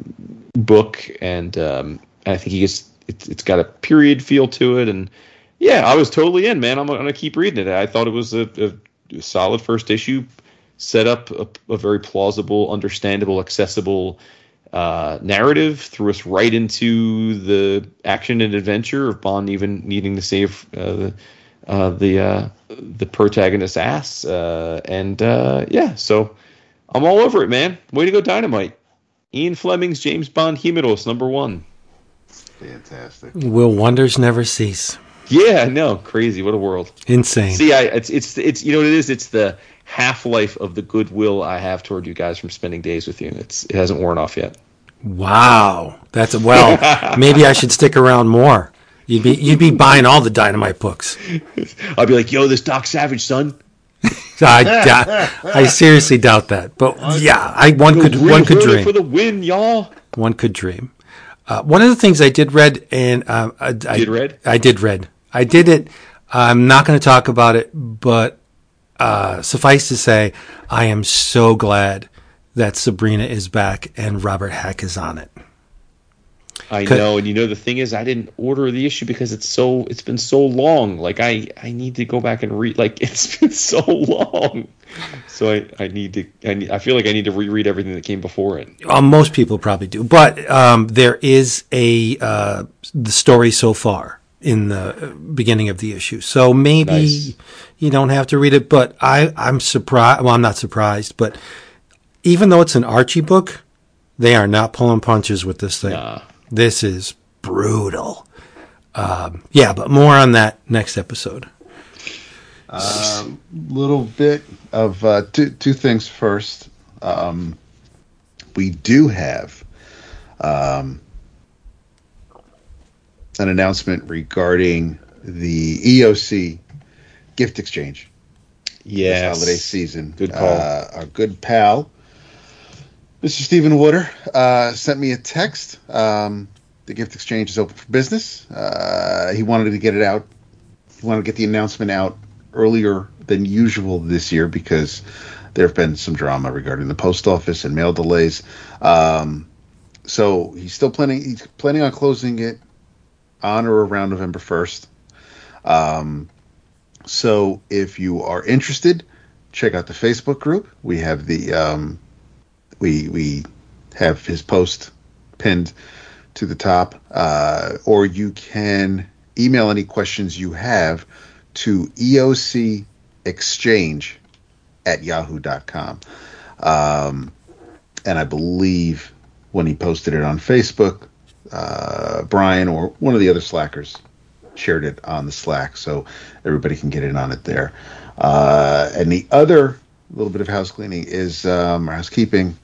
book, and um, I think he gets it's, it's got a period feel to it, and yeah, I was totally in, man. I'm gonna keep reading it. I thought it was a, a solid first issue, set up a, a very plausible, understandable, accessible uh, narrative, threw us right into the action and adventure of Bond even needing to save uh, the uh, the uh, the protagonist's ass, uh, and uh, yeah, so I'm all over it, man. Way to go, Dynamite! Ian Fleming's James Bond Himeros number one. Fantastic. Will wonders never cease? Yeah, no, crazy. What a world. Insane. See, I it's it's it's you know what it is. It's the half life of the goodwill I have toward you guys from spending days with you. It's it hasn't worn off yet. Wow, that's well. maybe I should stick around more. You'd be you'd be buying all the dynamite books. I'd be like, yo, this Doc Savage son. I, I seriously doubt that, but yeah, I one could one could dream. for the win, y'all. One could dream. Uh, one of the things I did read, and um, I, I Did read? I did read. I did it. I'm not going to talk about it, but uh, suffice to say, I am so glad that Sabrina is back and Robert Hack is on it. I know, and you know the thing is, I didn't order the issue because it's so it's been so long. Like I I need to go back and read. Like it's been so long, so I I need to I need, I feel like I need to reread everything that came before it. Uh, most people probably do, but um, there is a uh, the story so far in the uh, beginning of the issue, so maybe Nice. you don't have to read it. But I I'm surprised. Well, I'm not surprised, but even though it's an Archie book, they are not pulling punches with this thing. Nah. This is brutal. Um, yeah, but more on that next episode. A little bit of uh, two two things first. Um, we do have um, an announcement regarding the EOC gift exchange this Yes. holiday season. Good call. Uh, our good pal, Mr. Stephen Wooder, uh, sent me a text. Um, the gift exchange is open for business. Uh, he wanted to get it out. He wanted to get the announcement out earlier than usual this year because there have been some drama regarding the post office and mail delays. Um, so he's still planning. He's planning on closing it on or around November first. Um, so if you are interested, check out the Facebook group. We have the um, we we have his post pinned to the top, uh, or you can email any questions you have to EOC Exchange at yahoo.com. Um, and I believe when he posted it on Facebook, uh, Brian or one of the other Slackers shared it on the Slack, so everybody can get in on it there. Uh, and the other little bit of house cleaning is um, housekeeping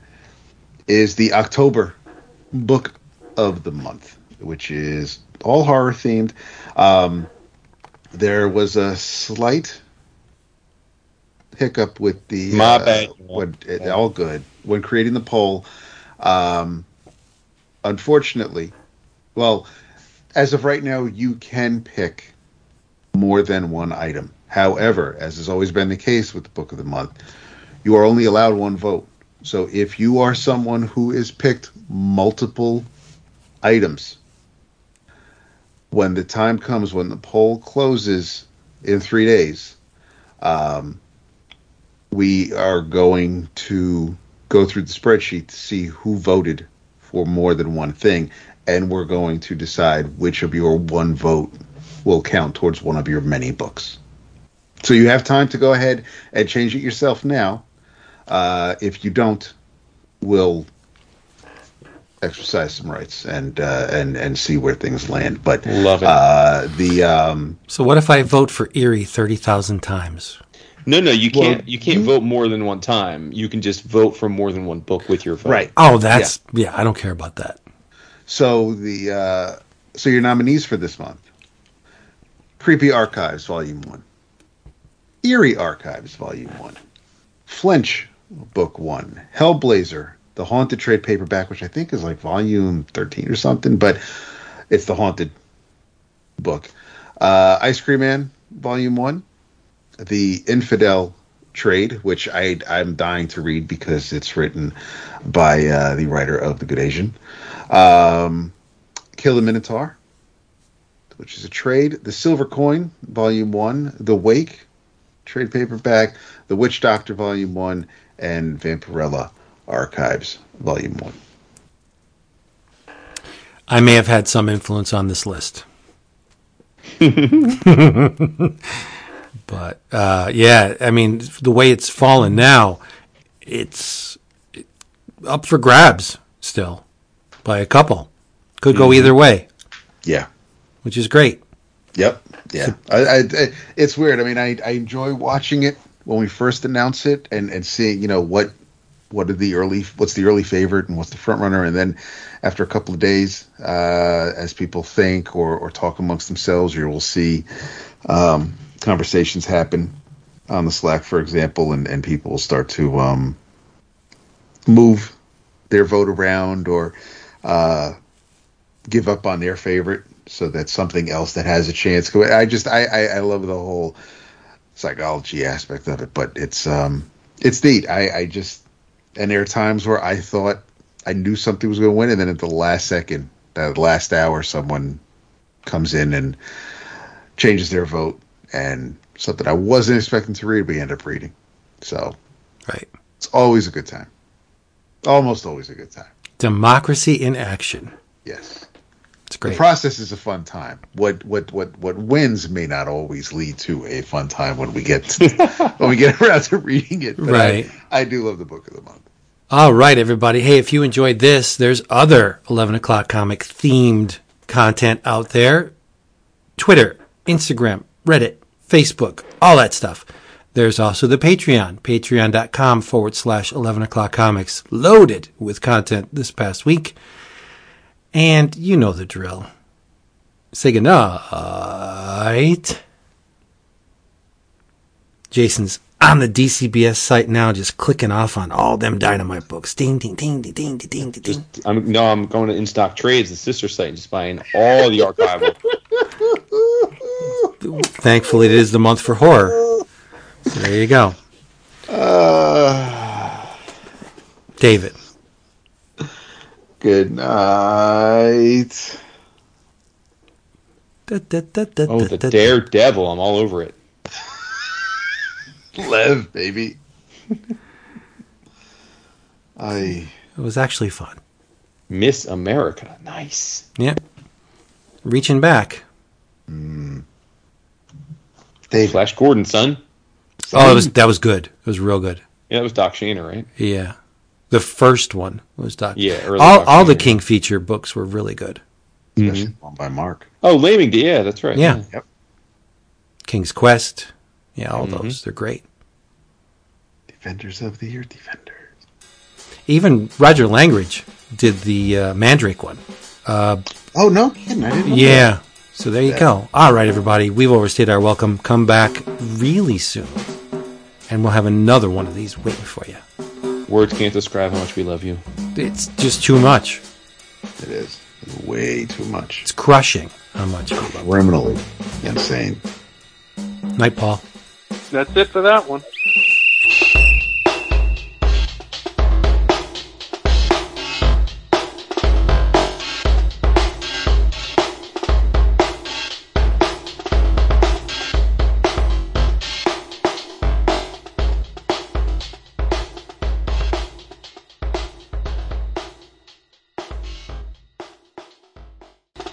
is the October book of the month, which is all horror themed. Um, there was a slight hiccup with the My uh, bad. When, it, all good when creating the poll. Um, unfortunately, well, as of right now, you can pick more than one item. However, as has always been the case with the book of the month, you are only allowed one vote. So if you are someone who is picked multiple items, when the time comes when the poll closes in three days, um, we are going to go through the spreadsheet to see who voted for more than one thing, and we're going to decide which of your one vote will count towards one of your many books. So you have time to go ahead and change it yourself now. Uh, if you don't, we'll exercise some rights and uh, and and see where things land. But Love it. Uh, the um, So what if I vote for Eerie thirty thousand times? No, no, you can't. you can't vote more than one time. You can just vote for more than one book with your vote. right. Oh, that's yeah. I don't care about that. So the uh, so your nominees for this month: Creepy Archives Volume One, Eerie Archives Volume One, Flinch Book One, Hellblazer, the Haunted trade paperback, which I think is like Volume Thirteen or something, but it's the Haunted book. Uh, Ice Cream Man Volume One, the Infidel trade, which I I'm dying to read because it's written by uh, the writer of The Good Asian. Um, Kill the Minotaur, which is a trade. The Silver Coin, Volume 1. The Wake, trade paperback. The Witch Doctor, Volume 1. And Vampirella Archives, Volume 1. I may have had some influence on this list. but uh, yeah, I mean, the way it's fallen now, it's up for grabs still by a couple. Could go either way, Yeah. which is great. Yep. Yeah. I, I, I, it's weird. I mean, I, I enjoy watching it when we first announce it and, and seeing, you know, what what are the early what's the early favorite and what's the front runner. And then after a couple of days uh, as people think or, or talk amongst themselves you will see um, conversations happen on the slack for example and, and people will start to um, move their vote around or uh, give up on their favorite so that something else that has a chance. I just i i, I love the whole psychology aspect of it but it's um it's neat i i just and there are times where I thought I knew something was going to win, and then at the last second, that last hour, someone comes in and changes their vote, and something I wasn't expecting to read, we end up reading. So Right. it's always a good time. Almost always a good time. Democracy in action. Yes. It's The process is a fun time. What what what what wins may not always lead to a fun time when we get when we get around to reading it. But I- Right. I, do love the book of the month. All right, everybody. Hey, if you enjoyed this, there's other 11 o'clock comic themed content out there Twitter, Instagram, Reddit, Facebook, all that stuff. There's also the Patreon, patreon.com forward slash 11 o'clock comics, loaded with content this past week. And you know the drill. Say goodnight. Jason's on the DCBS site now, just clicking off on all them dynamite books. Ding, ding, ding, ding, ding, ding, ding, ding. I'm no, I'm going to In Stock Trades, the sister site, and just buying all the archival. Thankfully, it is the month for horror. So there you go. David. Good night. Da, da, da, da, Oh, the da, Daredevil! I'm all over it. Lev, baby. I It was actually fun. Miss America, nice. Yeah. Reaching back. Hmm. Dave. Flash Gordon, son. Oh, it was that was good. It was real good. Yeah, that was Doc Shaner, right? Yeah. The first one was Doc. Yeah, early all all the King feature books were really good. Especially one by Mark. Oh, Laming, yeah, that's right. Yeah. Yep. King's Quest. Yeah, all Mhm. those. They're great. Defenders of the Year, Defenders. Even Roger Langridge did the uh, Mandrake one. Uh, Oh no, kidding! I didn't. Know yeah. So there you go. All right, everybody. We've overstayed our welcome. Come back really soon. And we'll have another one of these waiting for you. Words can't describe how much we love you. It's just too much. It is way too much. It's crushing how much we love Criminally insane. Night, Paul. That's it for that one.